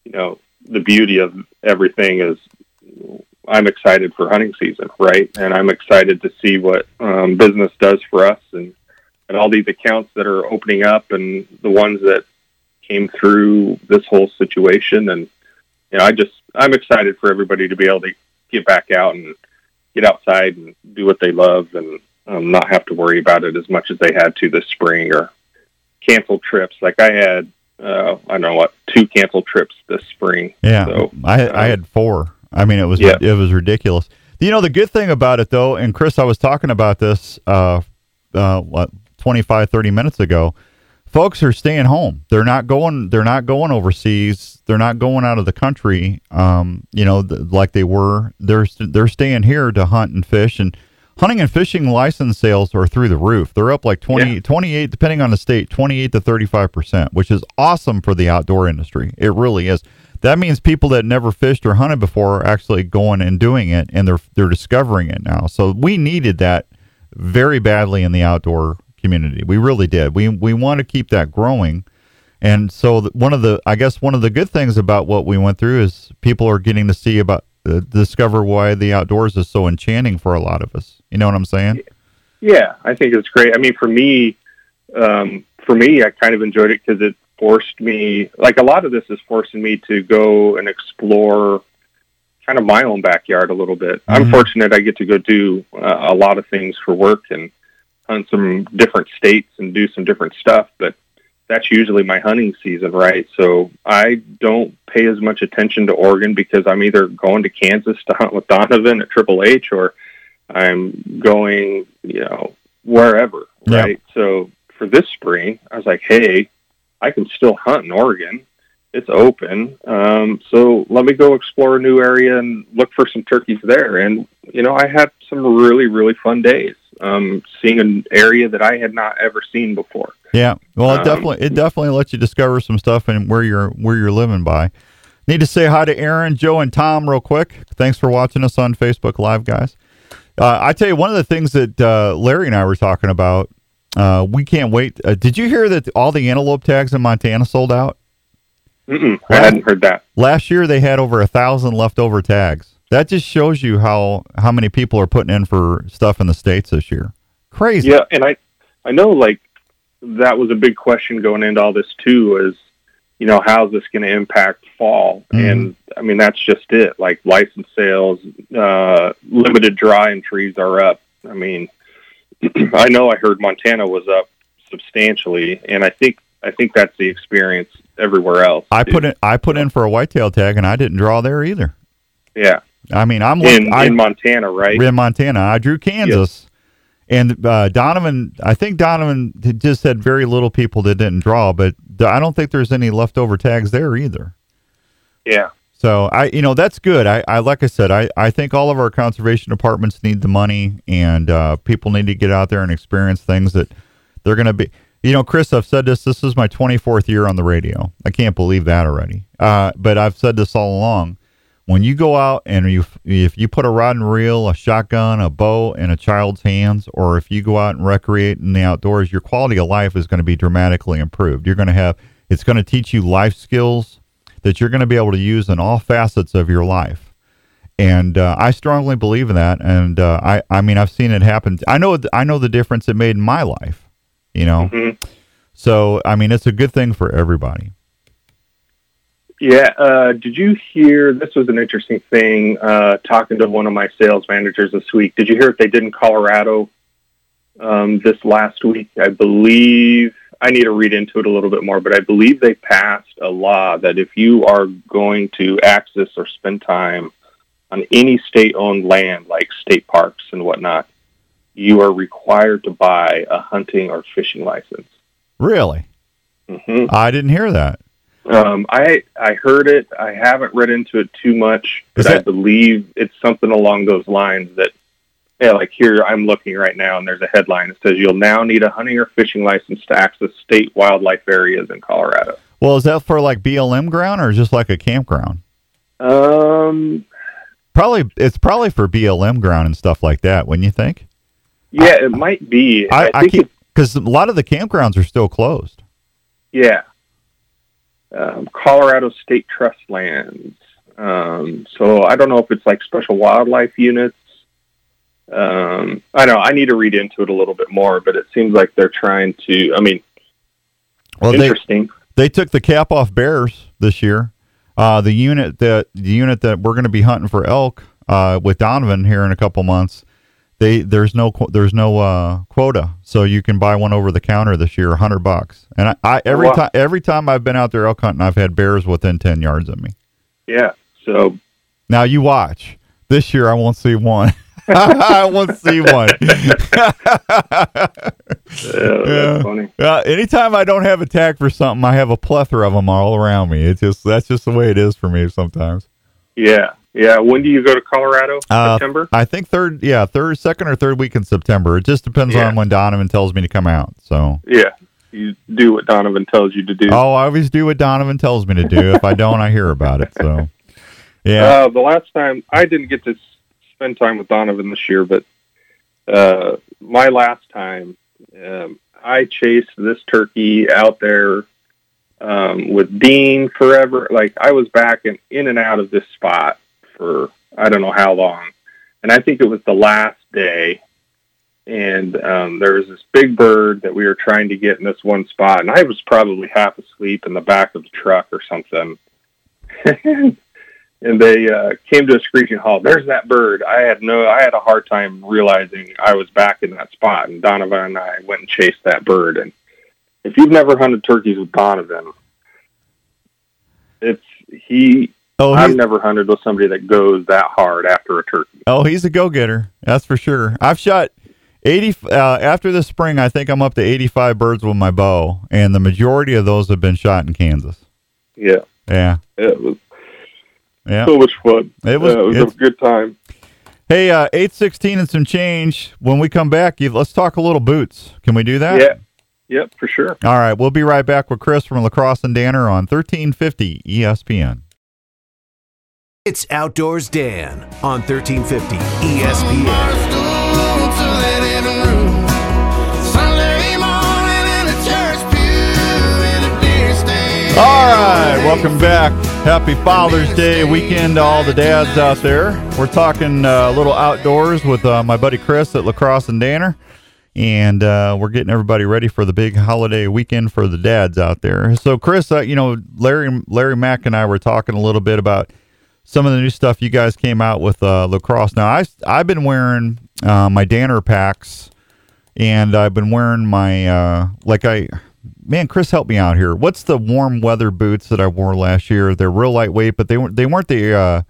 you know the beauty of everything is I'm excited for hunting season, right? And I'm excited to see what um, business does for us and and all these accounts that are opening up and the ones that came through this whole situation and you know I just I'm excited for everybody to be able to get back out and get outside and do what they love and um, not have to worry about it as much as they had to this spring or cancel trips. Like I had, uh, I don't know what, two canceled trips this spring. Yeah, So, I I um, had four. I mean, it was Yeah. it was ridiculous. You know, the good thing about it though, and Chris, I was talking about this uh, uh, what 25, 30 minutes ago. Folks are staying home. They're not going. They're not going overseas. They're not going out of the country. Um, you know, th- like they were. They're they're staying here to hunt and fish and. Hunting and fishing license sales are through the roof. They're up like 20, Yeah. 28, depending on the state, 28 to 35%, which is awesome for the outdoor industry. It really is. That means people that never fished or hunted before are actually going and doing it and they're they're discovering it now. So we needed that very badly in the outdoor community. We really did. We we want to keep that growing. And so one of the I guess one of the good things about what we went through is people are getting to see about uh, discover why the outdoors is so enchanting for a lot of us. You know what I'm saying? Yeah, I think it's great. I mean, for me, um, for me, I kind of enjoyed it because it forced me. Like a lot of this is forcing me to go and explore kind of my own backyard a little bit. I'm Mhm. fortunate I get to go do uh, a lot of things for work and hunt some different states and do some different stuff, but that's usually my hunting season, right? So I don't pay as much attention to Oregon because I'm either going to Kansas to hunt with Donovan at Triple H or I'm going, you know, wherever, Yeah. right? So for this spring, I was like, hey, I can still hunt in Oregon. It's open. Um, so let me go explore a new area and look for some turkeys there. And, you know, I had some really, really fun days um, seeing an area that I had not ever seen before. Yeah. Well, it Um, definitely it definitely lets you discover some stuff and where you're where you're living by. Need to say hi to Aaron, Joe, and Tom real quick. Thanks for watching us on Facebook Live, guys. Uh, I tell you, one of the things that uh, Larry and I were talking about, uh, we can't wait. Uh, did you hear that all the antelope tags in Montana sold out? I hadn't heard that. Last year they had over a thousand leftover tags. That just shows you how how many people are putting in for stuff in the states this year. Crazy. Yeah, and I, I know like that was a big question going into all this too. Is you know how's this going to impact fall? Mhm. And I mean that's just it. Like license sales, uh, limited dry and trees are up. I mean, I know I heard Montana was up substantially, and I think I think that's the experience everywhere else. I too. put in I put in for a whitetail tag and I didn't draw there either. yeah I mean, I'm in I, in Montana, right? in Montana. I drew Kansas, and uh, Donovan. I think Donovan just had very little people that didn't draw, but I don't think there's any leftover tags there either. Yeah, So I, you know, that's good. I, I like I said, I, I think all of our conservation departments need the money, and uh, people need to get out there and experience things that they're going to be. You know, Chris, I've said this. This is my 24th year on the radio. I can't believe that already. Uh, but I've said this all along. When you go out and you, if you put a rod and reel, a shotgun, a bow in a child's hands, or if you go out and recreate in the outdoors, your quality of life is going to be dramatically improved. You're going to have, it's going to teach you life skills that you're going to be able to use in all facets of your life. And uh, I strongly believe in that. And uh, I, I mean, I've seen it happen. I know, I know the difference it made in my life. You know, Mhm. so I mean, it's a good thing for everybody. Yeah. Uh, did you hear? This was an interesting thing. Uh, talking to one of my sales managers this week. Did you hear what they did in Colorado um, this last week? I believe. I need to read into it a little bit more, but I believe they passed a law that if you are going to access or spend time on any state-owned land, like state parks and whatnot, you are required to buy a hunting or fishing license. Really? hmm I didn't hear that. Um, I I heard it. I haven't read into it too much, but Is I believe it's something along those lines. That yeah, like here I'm looking right now, and there's a headline that says you'll now need a hunting or fishing license to access state wildlife areas in Colorado. Well, is that for like BLM ground or just like a campground? Um, Probably it's probably for BLM ground and stuff like that. Wouldn't you think? yeah, it might be. I, I think keep because a lot of the campgrounds are still closed. yeah. Um, Colorado State Trust lands. Um, so I don't know if it's like special wildlife units. Um, I know I need to read into it a little bit more, but it seems like they're trying to. I mean, Well, they interesting. they took the cap off bears this year. Uh, the unit that the unit that we're going to be hunting for elk uh, with Donovan here in a couple months. They there's no there's no uh, quota, so you can buy one over the counter this year, hundred bucks. And I, I every Wow. time every time I've been out there elk hunting, I've had bears within ten yards of me. Yeah. So Now you watch. This year I won't see one. I won't see one. Yeah. that's funny. Uh, anytime I don't have a tag for something, I have a plethora of them all around me. It's just that's just the way it is for me sometimes. Yeah. Yeah. When do you go to Colorado? Uh, September. I think third, yeah, third, second or third week in September. It just depends Yeah. on when Donovan tells me to come out. So, Yeah. You do what Donovan tells you to do. oh, I always do what Donovan tells me to do. If I don't, I hear about it. So, yeah, Uh, the last time I didn't get to spend time with Donovan this year, but uh, my last time, um, I chased this turkey out there um, with Dean forever. Like I was back and in and out of this spot for I don't know how long, and I think it was the last day. And um, there was this big bird that we were trying to get in this one spot, and I was probably half asleep in the back of the truck or something. and they uh, came to a screeching halt. There's that bird. I had no, I had a hard time realizing I was back in that spot. And Donovan and I went and chased that bird. And if you've never hunted turkeys with Donovan, it's he. Oh, I've never hunted with somebody that goes that hard after a turkey. oh, he's a go getter. That's for sure. I've shot eighty uh, after this spring. I think I'm up to eighty-five birds with my bow, and the majority of those have been shot in Kansas. Yeah, Yeah, it was yeah. so much fun. It was- it was a good time. Hey, uh, eight sixteen and some change. When we come back, you, let's talk a little boots. Can we do that? Yeah, yep, for sure. All right, we'll be right back with Chris from LaCrosse and Danner on thirteen fifty E ESPN. It's Outdoors Dan on E 1350 ESPN. All right, welcome back. Happy Father's Day weekend to all the dads out there. We're talking uh, a little outdoors with uh, my buddy Chris at LaCrosse and Danner, and uh, we're getting everybody ready for the big holiday weekend for the dads out there. So, Chris, uh, you know, Larry Larry Mack and I were talking a little bit about some of the new stuff you guys came out with uh, LaCrosse. Now, I I've been wearing uh, my Danner packs, and I've been wearing my uh, like I man, Chris, help me out here. What's the warm weather boots that I wore last year? They're real lightweight, but they weren't they weren't the uh,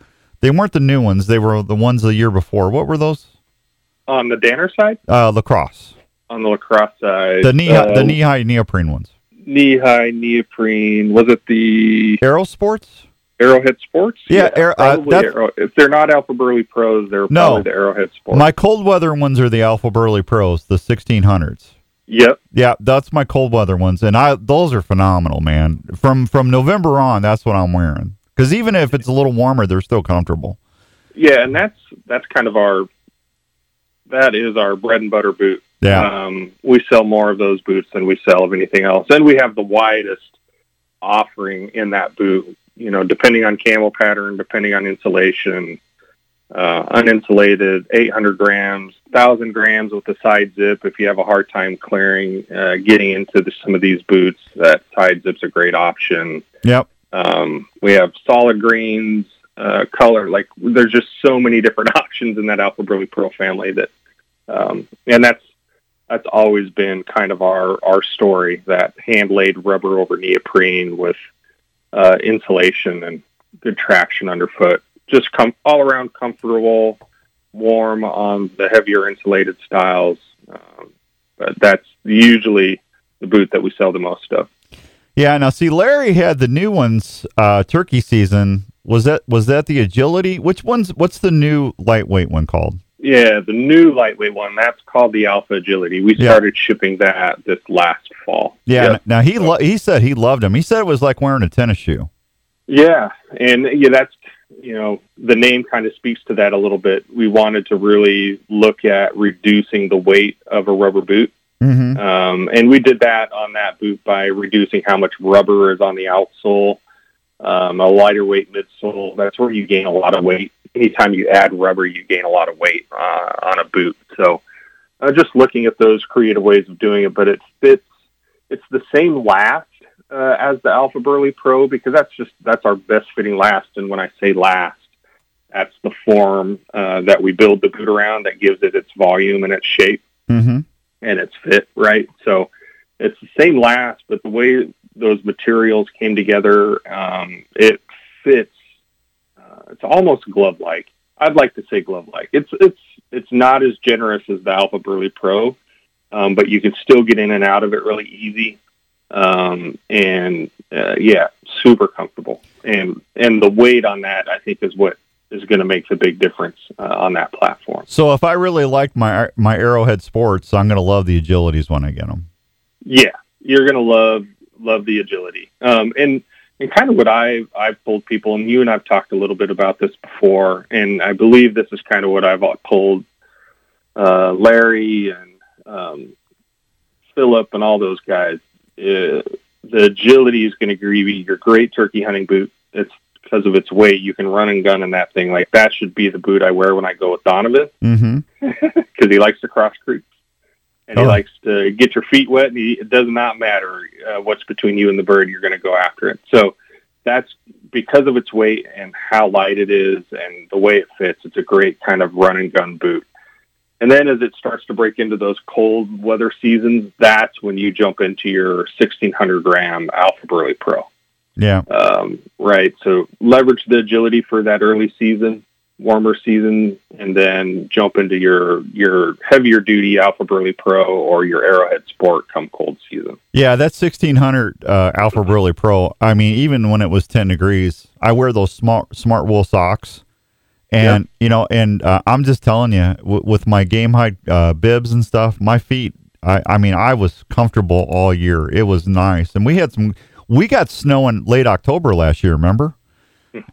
they weren't the new ones. They were the ones the year before. What were those? On the Danner side, Uh, LaCrosse. on the LaCrosse side, The knee uh, the knee high neoprene ones. knee high neoprene. Was it the Aero Sports. Aerohead Sports? Yeah, Arrow- uh, that's- Arrow. If they're not Alpha Burly Pros, they're No. probably the Aerohead Sports. My cold weather ones are the Alpha Burly Pros, the sixteen hundreds. yep. Yeah, that's my cold weather ones, and I those are phenomenal, man. From from November on, that's what I'm wearing. Because even if it's a little warmer, they're still comfortable. Yeah, and that's that's kind of our that is our bread and butter boot. Yeah, Um, we sell more of those boots than we sell of anything else, and we have the widest offering in that boot. You know, depending on camo pattern, depending on insulation, uh, uninsulated, 800 grams, 1,000 grams with the side zip. If you have a hard time clearing, uh, getting into the, some of these boots, that side zip's a great option. yep. Um, we have solid greens, uh, color. Like there's just so many different options in that Alpha Burly Pro family that, um, and that's that's always been kind of our our story. That hand laid rubber over neoprene with uh, insulation and good traction underfoot. Just come all around comfortable, warm on the heavier insulated styles. Um, but that's usually the boot that we sell the most of. Yeah. Now, see, Larry had the new ones. Uh, turkey season was that was that the agility? Which one's what's the new lightweight one called? Yeah, the new lightweight one that's called the Alpha Agility. We Yeah. started shipping that this last fall. Yeah. Yep. Now he lo- he said he loved them. He said it was like wearing a tennis shoe. Yeah, and yeah, that's you know the name kind of speaks to that a little bit. We wanted to really look at reducing the weight of a rubber boot, Mm-hmm. um, and we did that on that boot by reducing how much rubber is on the outsole, um, a lighter weight midsole. That's where you gain a lot of weight. Anytime you add rubber, you gain a lot of weight uh, on a boot. So, uh, just looking at those creative ways of doing it, but it fits. It's the same last uh, as the Alpha Burly Pro because that's just that's our best fitting last. And when I say last, that's the form uh, that we build the boot around that gives it its volume and its shape Mm-hmm. and its fit, right? So it's the same last, but the way those materials came together, um, it fits. Uh, it's almost glove-like. I'd like to say glove-like. It's it's it's not as generous as the Alpha Burly Pro, um, but you can still get in and out of it really easy. Um, and uh, yeah, super comfortable. And and the weight on that, I think, is what is going to make the big difference uh, on that platform. So if I really like my my Aerohead Sports, I'm gonna love the agilities when I get them. yeah, you're gonna love love the agility. Um, and and kind of what I I've told people, and you and I've talked a little bit about this before, and I believe this is kind of what I've told uh, Larry and um, Philip and all those guys. Uh, the agility is going to give you your great turkey hunting boot. It's because of its weight. You can run and gun in that thing. Like that should be the boot I wear when I go with Donovan Mm-hmm. because he likes to cross creeks and he Oh. likes to get your feet wet. And he, it does not matter uh, what's between you and the bird; you're going to go after it. So that's because of its weight and how light it is and the way it fits. It's a great kind of run and gun boot. And then as it starts to break into those cold weather seasons, that's when you jump into your 1600 gram Alpha Burly Pro Yeah. um, right? So leverage the agility for that early season, warmer season, and then jump into your your heavier duty Alpha Burly Pro or your Aerohead Sport come cold season. Yeah, that 1600 uh, Alpha Burly Pro. I mean, even when it was 10 degrees, I wear those smart smart wool socks, and you know, and uh, I'm just telling you, w- with my Gamehide uh, bibs and stuff, my feet. I, I mean, I was comfortable all year. It was nice, and we had some. We got snow in late October last year. Remember?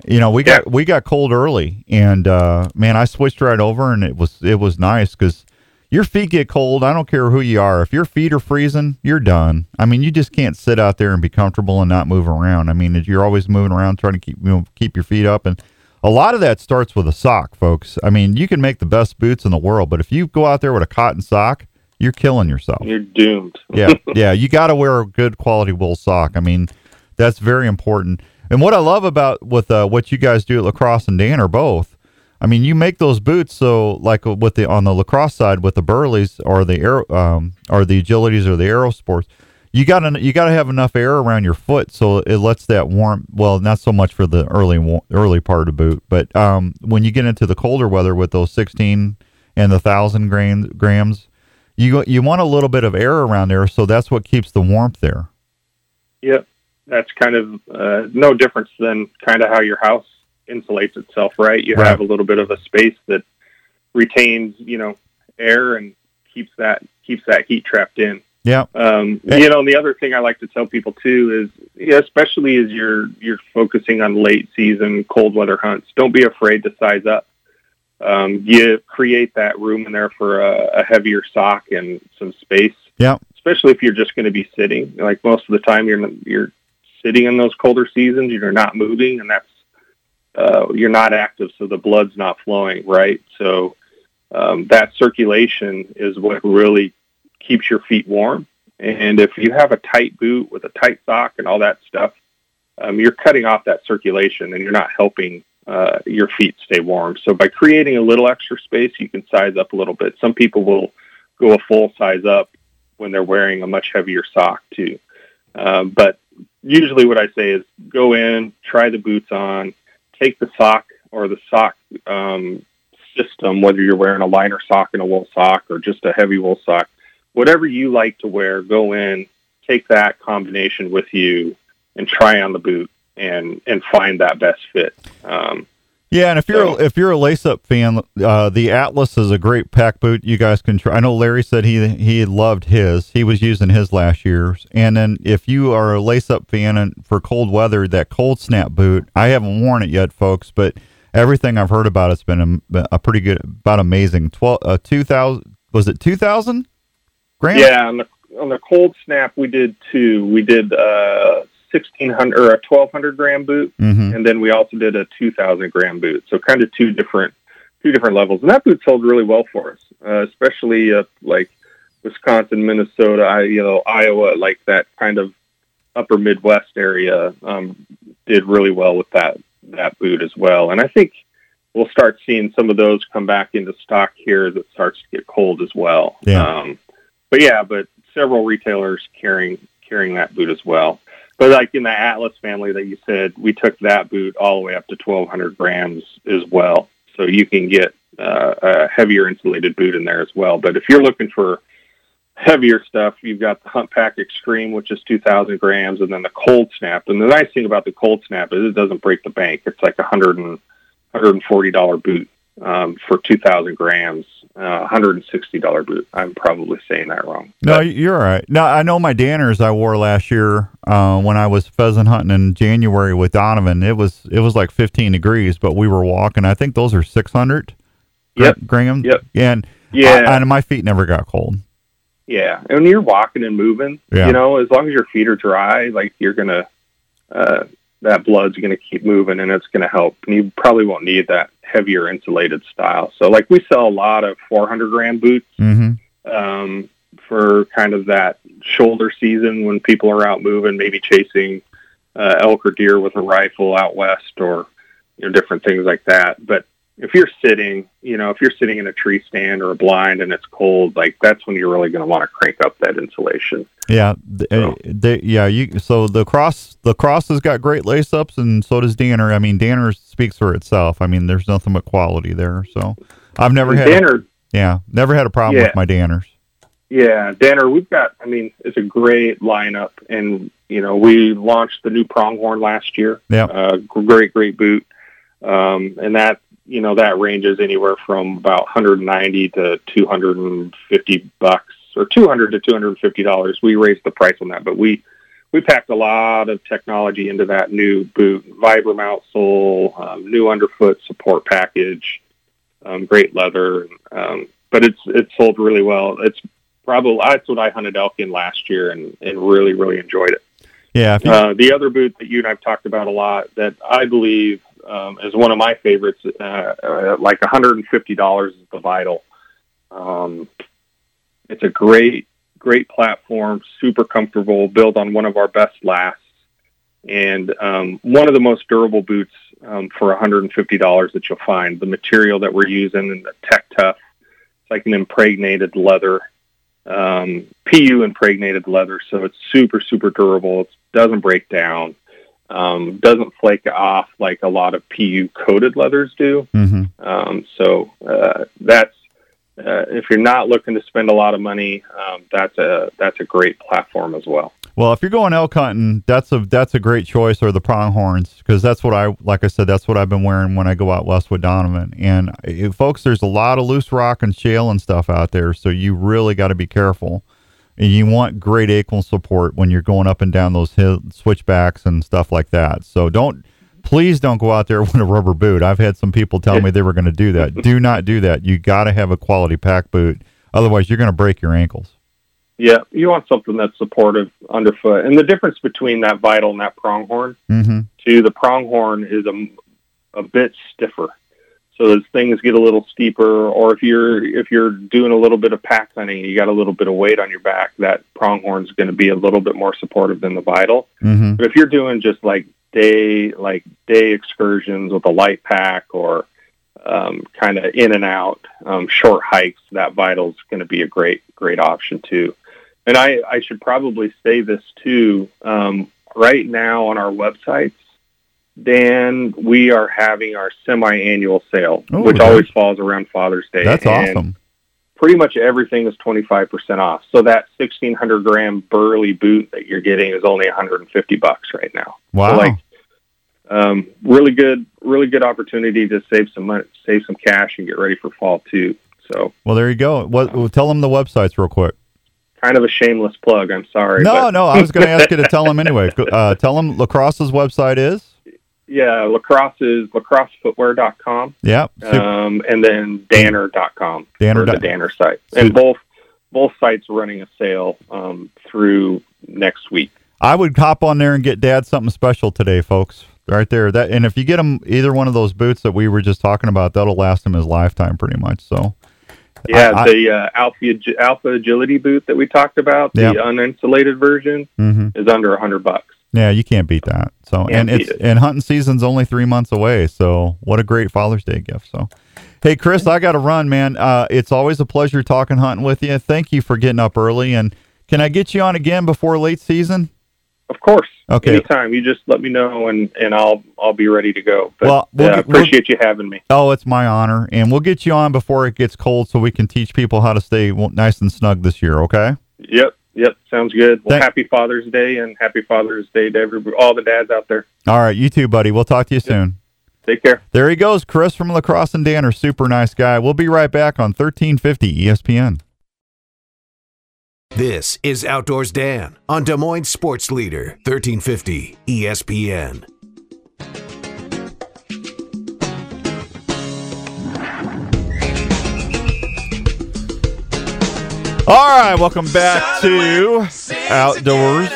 You know, we got we got cold early, and uh, man, I switched right over, and it was it was nice because your feet get cold. I don't care who you are. If your feet are freezing, you're done. I mean, you just can't sit out there and be comfortable and not move around. I mean, you're always moving around trying to keep you know keep your feet up, and a lot of that starts with a sock, folks. I mean, you can make the best boots in the world, but if you go out there with a cotton sock, you're killing yourself. You're doomed. yeah, yeah. You got to wear a good quality wool sock. I mean, that's very important. And what I love about with uh, what you guys do at LaCrosse and Danner both. I mean, you make those boots so like with the on the LaCrosse side with the Burlys or the air um, or the agilities or the aero sports, you got to you got to have enough air around your foot so it lets that warm. Well, not so much for the early early part of the boot, but um, when you get into the colder weather with those sixteen and the thousand grams grams, you you want a little bit of air around there, so that's what keeps the warmth there. Yep, that's kind of uh, no difference than kind of how your house insulates itself, right? You Right. have a little bit of a space that retains, you know, air and keeps that keeps that heat trapped in. Yeah, Um, Eh. you know, and the other thing I like to tell people too is, yeah, especially as you're you're focusing on late season cold weather hunts, don't be afraid to size up. Um, you create that room in there for a, a heavier sock and some space. yeah, Especially if you're just going to be sitting. Like most of the time, you're you're sitting in those colder seasons. You're not moving, and that's uh, you're not active, so the blood's not flowing, right? So um, that circulation is what really keeps your feet warm. And if you have a tight boot with a tight sock and all that stuff, um, you're cutting off that circulation and you're not helping uh, your feet stay warm. So by creating a little extra space, you can size up a little bit. Some people will go a full size up when they're wearing a much heavier sock too. Um, but usually what I say is go in, try the boots on, take the sock or the sock um, system, whether you're wearing a liner sock and a wool sock or just a heavy wool sock, whatever you like to wear, go in, take that combination with you, and try on the boot and and find that best fit. Um, Yeah, and if you're So- if you're a lace up fan, uh, the Atlas is a great pack boot. You guys can try. I know Larry said he he loved his. He was using his last year's. And then if you are a lace up fan and for cold weather, that cold snap boot. I haven't worn it yet, folks, but everything I've heard about it's been a, a pretty good, about amazing. Twelve, uh, two thousand was it two thousand? Graham? Yeah, on the on the cold snap we did two. We did uh sixteen hundred or a twelve hundred gram boot, hmm and then we also did a two thousand gram boot. So kind of two different two different levels, and that boot sold really well for us, uh, especially uh, like Wisconsin, Minnesota, I, you know Iowa, like that kind of upper Midwest area um, did really well with that that boot as well. And I think we'll start seeing some of those come back into stock here that starts to get cold as well. Yeah. Um, but yeah, but several retailers carrying carrying that boot as well. But like in the Atlas family that you said, we took that boot all the way up to 1,200 grams as well. So you can get uh, a heavier insulated boot in there as well. But if you're looking for heavier stuff, you've got the Hunt Pack Extreme, which is 2,000 grams, and then the Cold Snap. And the nice thing about the Cold Snap is it doesn't break the bank. It's like a hundred and $140 boot um, for 2,000 grams, uh, $160 boot. I'm probably saying that wrong. No, you're all right. No, I know my Danners I wore last year uh, when I was pheasant hunting in January with Donovan. It was it was like 15 degrees, but we were walking. I think those are 600. Yep. Graham. Yep. And Yeah. I, and my feet never got cold. Yeah, and when you're walking and moving, Yeah. you know, as long as your feet are dry, like you're gonna, uh, that blood's gonna keep moving, and it's gonna help. And you probably won't need that heavier insulated style. So, like, we sell a lot of 400 gram boots Mm-hmm. um, for kind of that shoulder season when people are out moving, maybe chasing uh, elk or deer with a rifle out west, or you know, different things like that. But if you're sitting, you know, if you're sitting in a tree stand or a blind and it's cold, like that's when you're really going to want to crank up that insulation. Yeah. So- they, yeah. You. So LaCrosse the cross has got great lace ups, and so does Danner. I mean, Danner speaks for itself. I mean, there's nothing but quality there. So I've never had. Danner, yeah. Never had a problem Yeah. with my Danners. yeah, Danner, we've got. I mean, it's a great lineup, and you know, we launched the new pronghorn last year. Yeah. uh, great, great boot, um, and that you know that ranges anywhere from about 190 to 250 bucks, or 200 to 250 dollars. We raised the price on that, but we we packed a lot of technology into that new boot, Vibram outsole, um, new underfoot support package, um, great leather, um, but it's it's sold really well. It's probably that's what I hunted elk in last year and and really really enjoyed it. Yeah. You, Uh, the other boot that you and I've talked about a lot that I believe um, is one of my favorites, uh, uh, like $150 is the Vital. Um, it's a great, great platform, super comfortable, built on one of our best lasts, and um, one of the most durable boots um, for $150 that you'll find. The material that we're using and the Tech Tough, it's like an impregnated leather um, PU impregnated leather, so it's super super durable. It doesn't break down, um, doesn't flake off like a lot of PU coated leathers do. mhm. Um, so uh, that's uh, if you're not looking to spend a lot of money, um, that's a that's a great platform as well. Well, if you're going elk hunting, that's a that's a great choice, or the pronghorns, because that's what I like. I said that's what I've been wearing when I go out west with Donovan. And uh, folks, there's a lot of loose rock and shale and stuff out there, so you really got to be careful. And you want great ankle support when you're going up and down those hill switchbacks and stuff like that. So don't, please don't go out there with a rubber boot. I've had some people tell me they were going to do that. do not do that. You got to have a quality pack boot, otherwise you're going to break your ankles. Yeah, you want something that's supportive underfoot, and the difference between that vital and that pronghorn Mm-hmm. to the pronghorn is a, a bit stiffer. So as things get a little steeper, or if you're if you're doing a little bit of pack hunting, you got a little bit of weight on your back, that pronghorn's going to be a little bit more supportive than the vital. Mm-hmm. But if you're doing just like day like day excursions with a light pack or um, kind of in and out um, short hikes, that vital's going to be a great great option too. And I, I should probably say this too. Um, right now on our websites, Dan, we are having our semi-annual sale, Oh, which that- always falls around Father's Day. That's And awesome. Pretty much everything is 25% off. So that 1600 gram burly boot that you're getting is only 150 bucks right now. Wow. So like, um, really good, really good opportunity to save some money, save some cash, and get ready for fall too. So well, there you go. What? well, tell them the websites real quick. kind of a shameless plug. I'm sorry. No, but- no. I was going to ask you to tell them anyway. Uh, tell them LaCrosse's website is. Yeah, LaCrosse is lacrossefootwear.com. Yeah. Um, and then danner.com Danner the Danner site. And both both sites are running a sale um, through next week. I would hop on there and get Dad something special today, folks. Right there. That and if you get him either one of those boots that we were just talking about, that'll last him his lifetime pretty much. So. Yeah, I- the uh, Alpha Alpha Agility boot that we talked about, Yeah. the uninsulated version, hmm is under a hundred bucks. Yeah, you can't beat that. So, Can't and it's it. and hunting season's only three months away. So, what a great Father's Day gift. So, hey, Chris, I got to run, man. Uh, it's always a pleasure talking hunting with you. Thank you for getting up early. And can I get you on again before late season? Of course. Okay. Anytime you just let me know and, and I'll I'll be ready to go. But Well, we'll uh, get- we'll- appreciate you having me. Oh, it's my honor, and we'll get you on before it gets cold, so we can teach people how to stay nice and snug this year. Okay. Yep, yep, sounds good. Well, Thank- happy Father's Day and happy Father's Day to every all the dads out there. All right, you too, buddy. We'll talk to you soon. Take care. There he goes, Chris from LaCrosse and Danner. Super nice guy. We'll be right back on 1350 ESPN. This is Outdoors Dan on Des Moines Sports Leader, E 1350 ESPN. All right, welcome back to Outdoors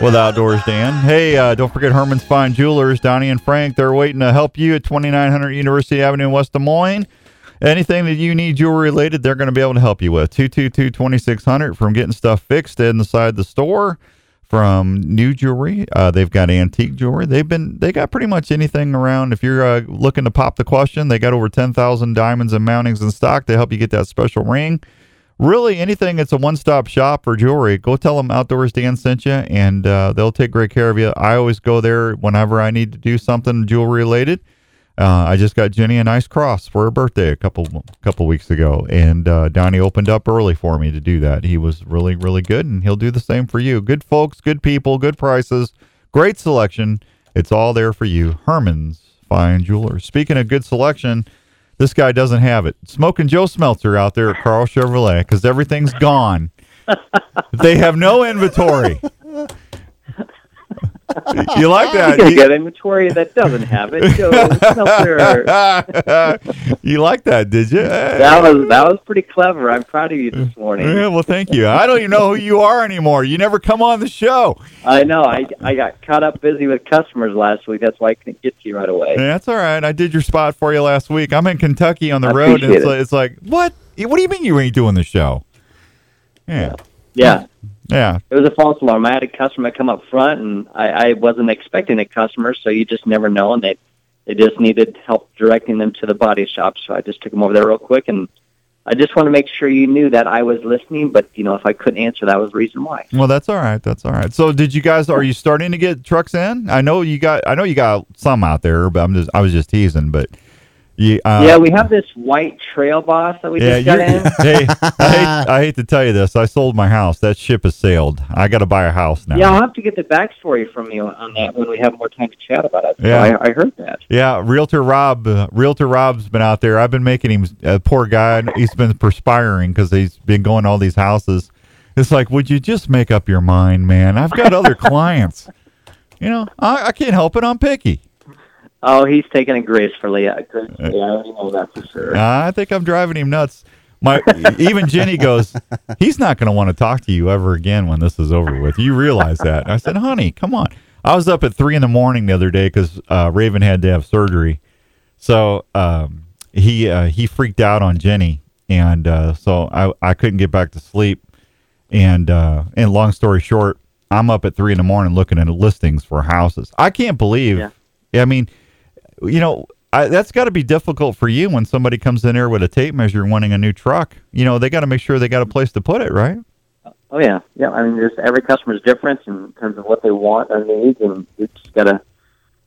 with Outdoors Dan. Hey, uh, don't forget Herman's Fine Jewelers, Donnie and Frank. They're waiting to help you at 2900 University Avenue in West Des Moines. Anything that you need jewelry related, they're going to be able to help you with. 222 2600 from getting stuff fixed inside the store from new jewelry. Uh, they've got antique jewelry. They've been they got pretty much anything around. If you're uh, looking to pop the question, they got over 10,000 diamonds and mountings in stock to help you get that special ring really anything that's a one-stop shop for jewelry go tell them outdoors dan sent you and uh, they'll take great care of you. I always go there whenever i need to do something jewelry related uh, i just got jenny a nice cross for her birthday a couple couple weeks ago and uh, donnie opened up early for me to do that. He was really really good and he'll do the same for you. Good folks good people good prices great selection. It's all there for you. Herman's fine jewelers. Speaking of good selection this guy doesn't have it. Smoking Joe Smelter out there at Karl Chevrolet because everything's gone. they have no inventory. You like that? You- get inventory that doesn't have it. You like that, did you? That was that was pretty clever. I'm proud of you this morning. Yeah, well, thank you. I don't even know who you are anymore. You never come on the show. I know. I I got caught up busy with customers last week. That's why I couldn't get to you right away. Yeah, That's all right. I did your spot for you last week. I'm in Kentucky on the I road, and it's appreciate like, it's like, what? What do you mean you ain't doing the show? Yeah, Yeah, yeah. It was a false alarm. I had a customer come up front, and I, I wasn't expecting a customer, so you just never know. And they they just needed help directing them to the body shop, so I just took them over there real quick. And I just want to make sure you knew that I was listening. But you know, if I couldn't answer, that was the reason why. Well, that's all right. That's all right. So, did you guys? Are you starting to get trucks in? I know you got. I know you got some out there, but I'm just. I was just teasing. But you. Uh, yeah, we have this white trail boss that we yeah, just got in. hey, I hate, I hate to tell you this. I sold my house. That ship has sailed. I got to buy a house now. Yeah, I'll have to get the backstory from you on that when we have more time to chat about it. So Yeah. I, I heard that. Yeah, Realtor Rob. Uh, Realtor Rob's been out there. I've been making him a poor guy. He's been perspiring because he's been going to all these houses. It's like, would you just make up your mind, man? I've got other clients. You know, I, I can't help it. I'm picky. Oh, he's taking it gracefully. Uh, gracefully. I already know that for sure. I think I'm driving him nuts. My even Jenny goes, he's not going to want to talk to you ever again when this is over with. You realize that? And I said, honey, come on. I was up at three in the morning the other day because uh, Raven had to have surgery, so um, he uh, he freaked out on Jenny, and uh, so I I couldn't get back to sleep. And uh, and long story short, I'm up at three in the morning looking at listings for houses. I can't believe. Yeah. I mean, you know, I, that's got to be difficult for you when somebody comes in there with a tape measure wanting a new truck. You know, they got to make sure they got a place to put it, right? Oh yeah, yeah. I mean, there's every customer's different in terms of what they want or need, and we just gotta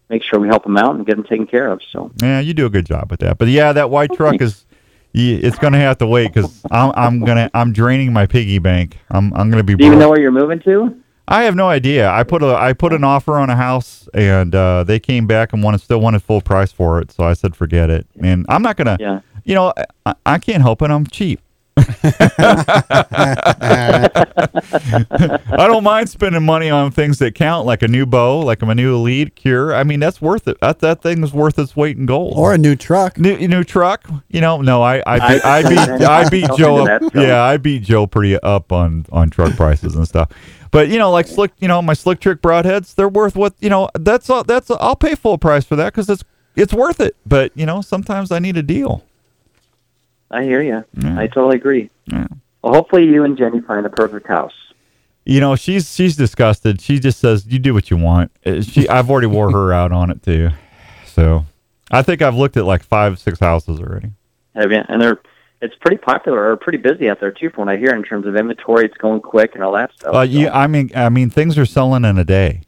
make sure we help them out and get them taken care of. So Yeah, you do a good job with that. But yeah, that white oh, truck is. Yeah, it's gonna have to wait because I'm I'm gonna I'm draining my piggy bank. I'm I'm gonna be. do you broke. know where you're moving to? I have no idea. I put a I put an offer on a house and uh, they came back and wanted still wanted full price for it. So I said forget it. And I'm not gonna. Yeah. You know I, I can't help it. I'm cheap. I don't mind spending money on things that count, like a new bow, like a new Elite Kure. I mean, that's worth it. That that thing is worth its weight in gold. or a new truck. New, new truck, you know? No, I I beat, I, I- beat I beat Joe. Up, yeah, I beat Joe pretty up on on truck prices and stuff. But you know, like slick, you know, my slick trick broadheads, they're worth what you know. That's all. That's I'll pay full price for that because it's it's worth it. But you know, sometimes I need a deal. I hear you. Yeah. I totally agree. Yeah. Well, hopefully you and Jenny find the perfect house. You know, she's she's disgusted. She just says, "You do what you want." Uh, She, I've already wore her out on it too. So, I think I've looked at like five, six houses already. Have you? And they're it's pretty popular or pretty busy out there too, from what I hear in terms of inventory. It's going quick and all that stuff. Uh, you, I mean, I mean, things are selling in a day.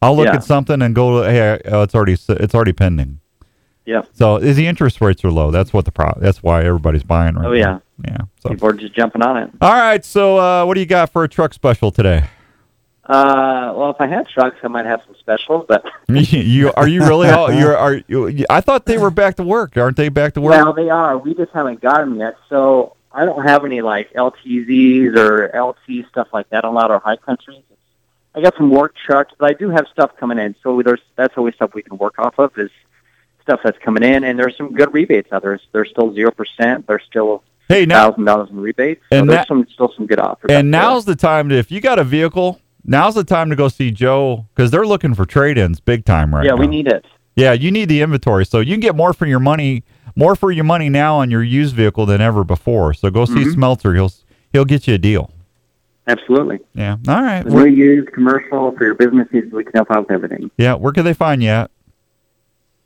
I'll look Yeah. at something and go, "Hey, oh, it's already it's already pending." yeah. So, is the interest rates are low? That's what the pro. That's why everybody's buying right now. Oh now. yeah. yeah. So, People are just jumping on it. all right. So, uh, what do you got for a truck special today? Uh, well, if I had trucks, I might have some specials, but you are you really? All, you're are you, I thought they were back to work. Aren't they back to work? well, they are. We just haven't got them yet. So I don't have any like LTZs or LT stuff like that on a lot of our high countries. I got some work trucks, but I do have stuff coming in. So there's that's always stuff we can work off of is stuff that's coming in, and there's some good rebates out there. There's still zero percent. There's still hey, thousand dollars in rebates. So And there's that- some still some good offers. And there. now's the time to, if you got a vehicle, now's the time to go see Joe because they're looking for trade-ins big time right yeah, now. we need it. Yeah, you need the inventory, so you can get more for your money, more for your money now on your used vehicle than ever before. So go see Mm-hmm. Smelter; he'll he'll get you a deal. Absolutely. Yeah. All right. We use commercial for your business needs, we can help out with everything. yeah. Where can they find you at?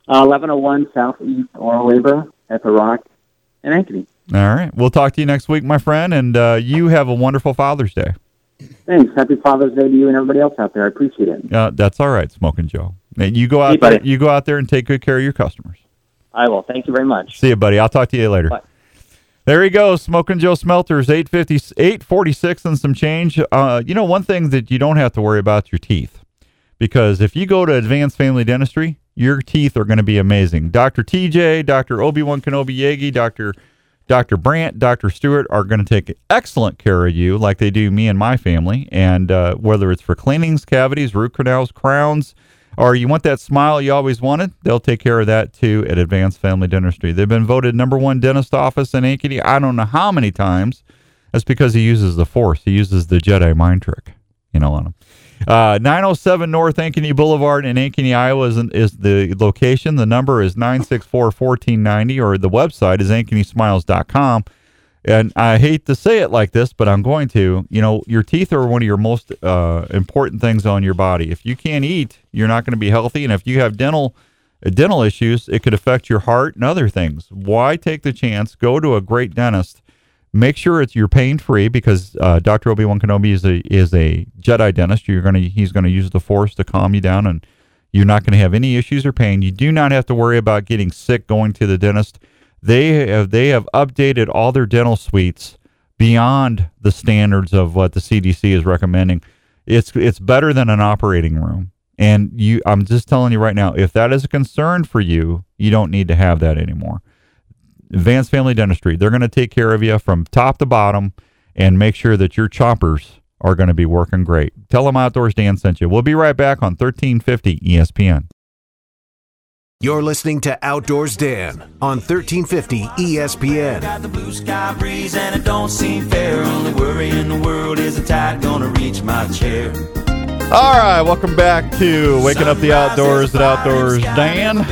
Uh, 1101 Southeast Oralabor at the Rock in Ankeny. All right. We'll talk to you next week, my friend, and uh, you have a wonderful Father's Day. Thanks. Happy Father's Day to you and everybody else out there. I appreciate it. Uh, that's all right, Smoking Joe. And you go out Hey, there. You go out there and take good care of your customers. I will. Thank you very much. See you, buddy. I'll talk to you later. Bye. There he goes, Smoking Joe Smelters, 850, 846 and some change. Uh, you know, one thing that you don't have to worry about is your teeth. Because if you go to Advanced Family Dentistry, your teeth are going to be amazing. Dr. TJ, Dr. Obi-Wan Kenobi Yagi, Dr. Dr. Brandt, Dr. Stewart are going to take excellent care of you like they do me and my family. And uh, whether it's for cleanings, cavities, root canals, crowns, or you want that smile you always wanted, they'll take care of that too at Advanced Family Dentistry. They've been voted number one dentist office in Ankeny. I don't know how many times. That's because he uses the Force. He uses the Jedi mind trick, you know, on him. Uh, 907 North Ankeny Boulevard in Ankeny, Iowa is, is the location. The number is 964-1490 or the website is ankenysmiles.com. And I hate to say it like this, but I'm going to. You know, your teeth are one of your most uh, important things on your body. If you can't eat, you're not going to be healthy. And if you have dental uh, dental issues, it could affect your heart and other things. Why take the chance? Go to a great dentist. Make sure it's you're pain free because uh, Dr. Obi Wan Kenobi is a is a Jedi dentist. You're gonna he's gonna use the Force to calm you down, and you're not to have any issues or pain. You do not have to worry about getting sick going to the dentist. They have they have updated all their dental suites beyond the standards of what the CDC is recommending. It's it's better than an operating room. And you I'm just telling you right now, if that is a concern for you, you don't need to have that anymore. Advanced Family Dentistry, they're going to take care of you from top to bottom and make sure that your choppers are going to be working great. Tell them Outdoors Dan sent you. We'll be right back on 1350 ESPN. You're listening to Outdoors Dan on 1350 ESPN. Got the blue sky breeze and it don't seem fair. Only worry in the world is the tide gonna reach my chair. All right, welcome back to Waking Up the Outdoors at Outdoors Dan.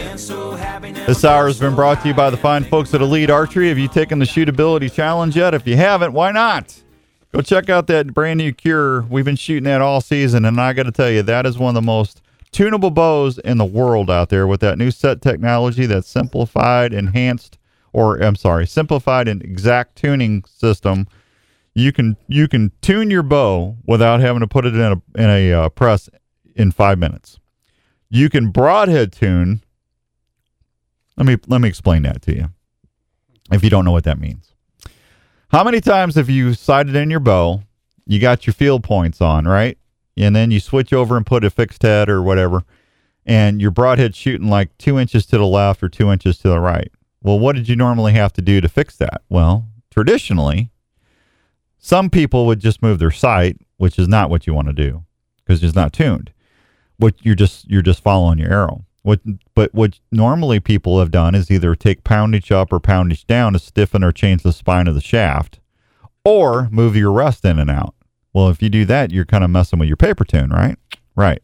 This hour has been brought to you by the fine folks at Elite Archery. Have you taken the shootability challenge yet? If you haven't, why not? Go check out that brand new Kure. We've been shooting that all season, and I got to tell you, that is one of the most tunable bows in the world out there with that new set technology, that simplified, enhanced, or I'm sorry, simplified and exact tuning system. You can you can tune your bow without having to put it in a in a uh, press in five minutes. you can broadhead tune. Let me let me explain that to you. If you don't know what that means. How many times have you sighted in your bow, you got your field points on, right? And then you switch over and put a fixed head or whatever, and your broadhead shooting like two inches to the left or two inches to the right. Well, what did you normally have to do to fix that? Well, traditionally, some people would just move their sight, which is not what you want to do because it's not tuned. What you're just you're just following your arrow. What but what normally people have done is either take poundage up or poundage down to stiffen or change the spine of the shaft, or move your rest in and out. Well, if you do that, you're kind of messing with your paper tune, right? Right.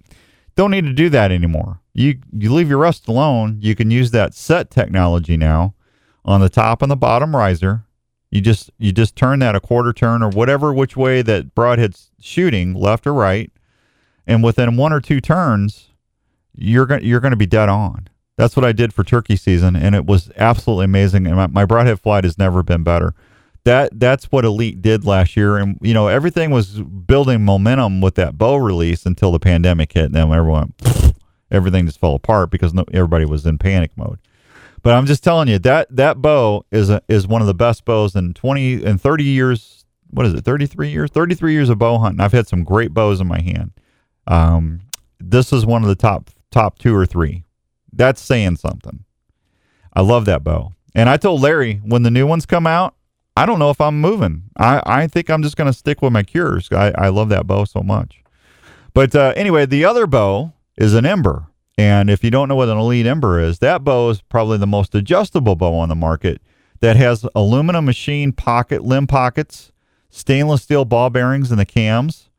Don't need to do that anymore. You you leave your rest alone. You can use that set technology now on the top and the bottom riser. You just you just turn that a quarter turn or whatever which way that broadhead's shooting, left or right, and within one or two turns, you're going you're going to be dead on. That's what I did for turkey season, and it was absolutely amazing. And my, my broadhead flight has never been better. That that's what Elite did last year, and you know everything was building momentum with that bow release until the pandemic hit, and then everyone everything just fell apart because no, everybody was in panic mode. But I'm just telling you that that bow is a, is one of the best bows in 20 and 30 years. What is it? 33 years? 33 years of bow hunting. I've had some great bows in my hand. Um, this is one of the top top two or three. That's saying something. I love that bow. And I told Larry when the new ones come out, I don't know if I'm moving. I, I think I'm just going to stick with my Kures. I, I love that bow so much. But uh, anyway, the other bow is an ember. And if you don't know what an Elite Ember is, that bow is probably the most adjustable bow on the market that has aluminum machine pocket limb pockets, stainless steel ball bearings in the cams,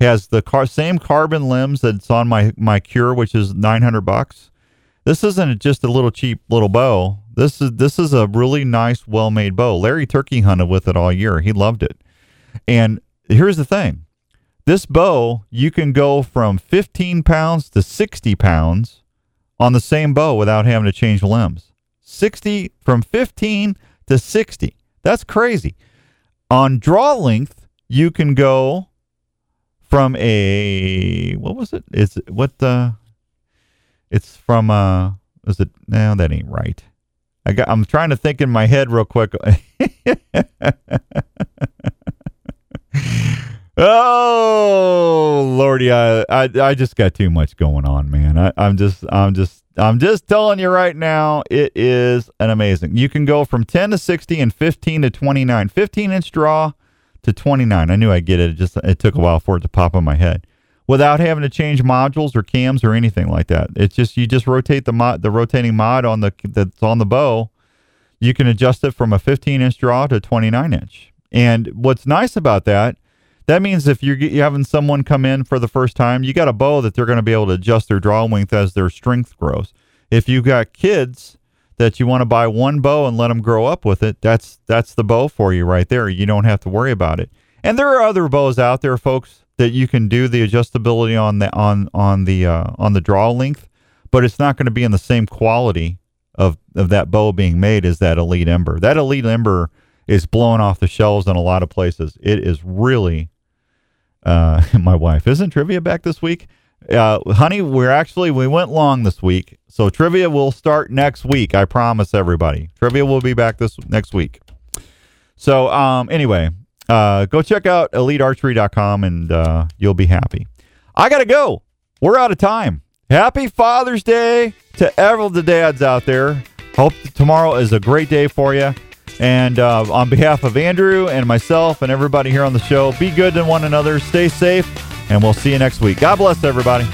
has the car, same carbon limbs that's on my my Kure, which is 900 bucks. This isn't just a little cheap little bow. This is this is a really nice, well made bow. Larry turkey hunted with it all year. He loved it. And here's the thing: this bow, you can go from 15 pounds to 60 pounds on the same bow without having to change limbs. 60 from 15 to 60. That's crazy. On draw length, you can go from a what was it? Is it what uh it's from uh is it no that ain't right. I got I'm trying to think in my head real quick. oh lordy, I, I I just got too much going on, man. I, I'm just I'm just I'm just telling you right now, it is an amazing. You can go from 10 to 60 and 15 to 29. 15 inch draw to 29. I knew I'd get it. It just it took a while for it to pop in my head without having to change modules or cams or anything like that. It's just you just rotate the mod, the rotating mod on the that's on the bow. You can adjust it from a 15 inch draw to 29 inch. And what's nice about that, that means if you're, you're having someone come in for the first time, you got a bow that they're going to be able to adjust their draw length as their strength grows. If you've got kids that you want to buy one bow and let them grow up with it, that's that's the bow for you right there. You don't have to worry about it. And there are other bows out there, folks, that you can do the adjustability on the on on the uh, on the draw length, but it's not going to be in the same quality of of that bow being made as that Elite Ember. That Elite Ember is blowing off the shelves in a lot of places. It is really. Uh, my wife isn't trivia back this week. Uh, honey, we're actually we went long this week, so trivia will start next week. I promise everybody. Trivia will be back this next week. So, um, anyway, uh, go check out elitearchery.com and uh, you'll be happy. I gotta go. We're out of time. Happy Father's Day to all the dads out there. Hope tomorrow is a great day for you. And uh, on behalf of Andrew and myself and everybody here on the show, be good to one another, stay safe, and we'll see you next week. God bless everybody.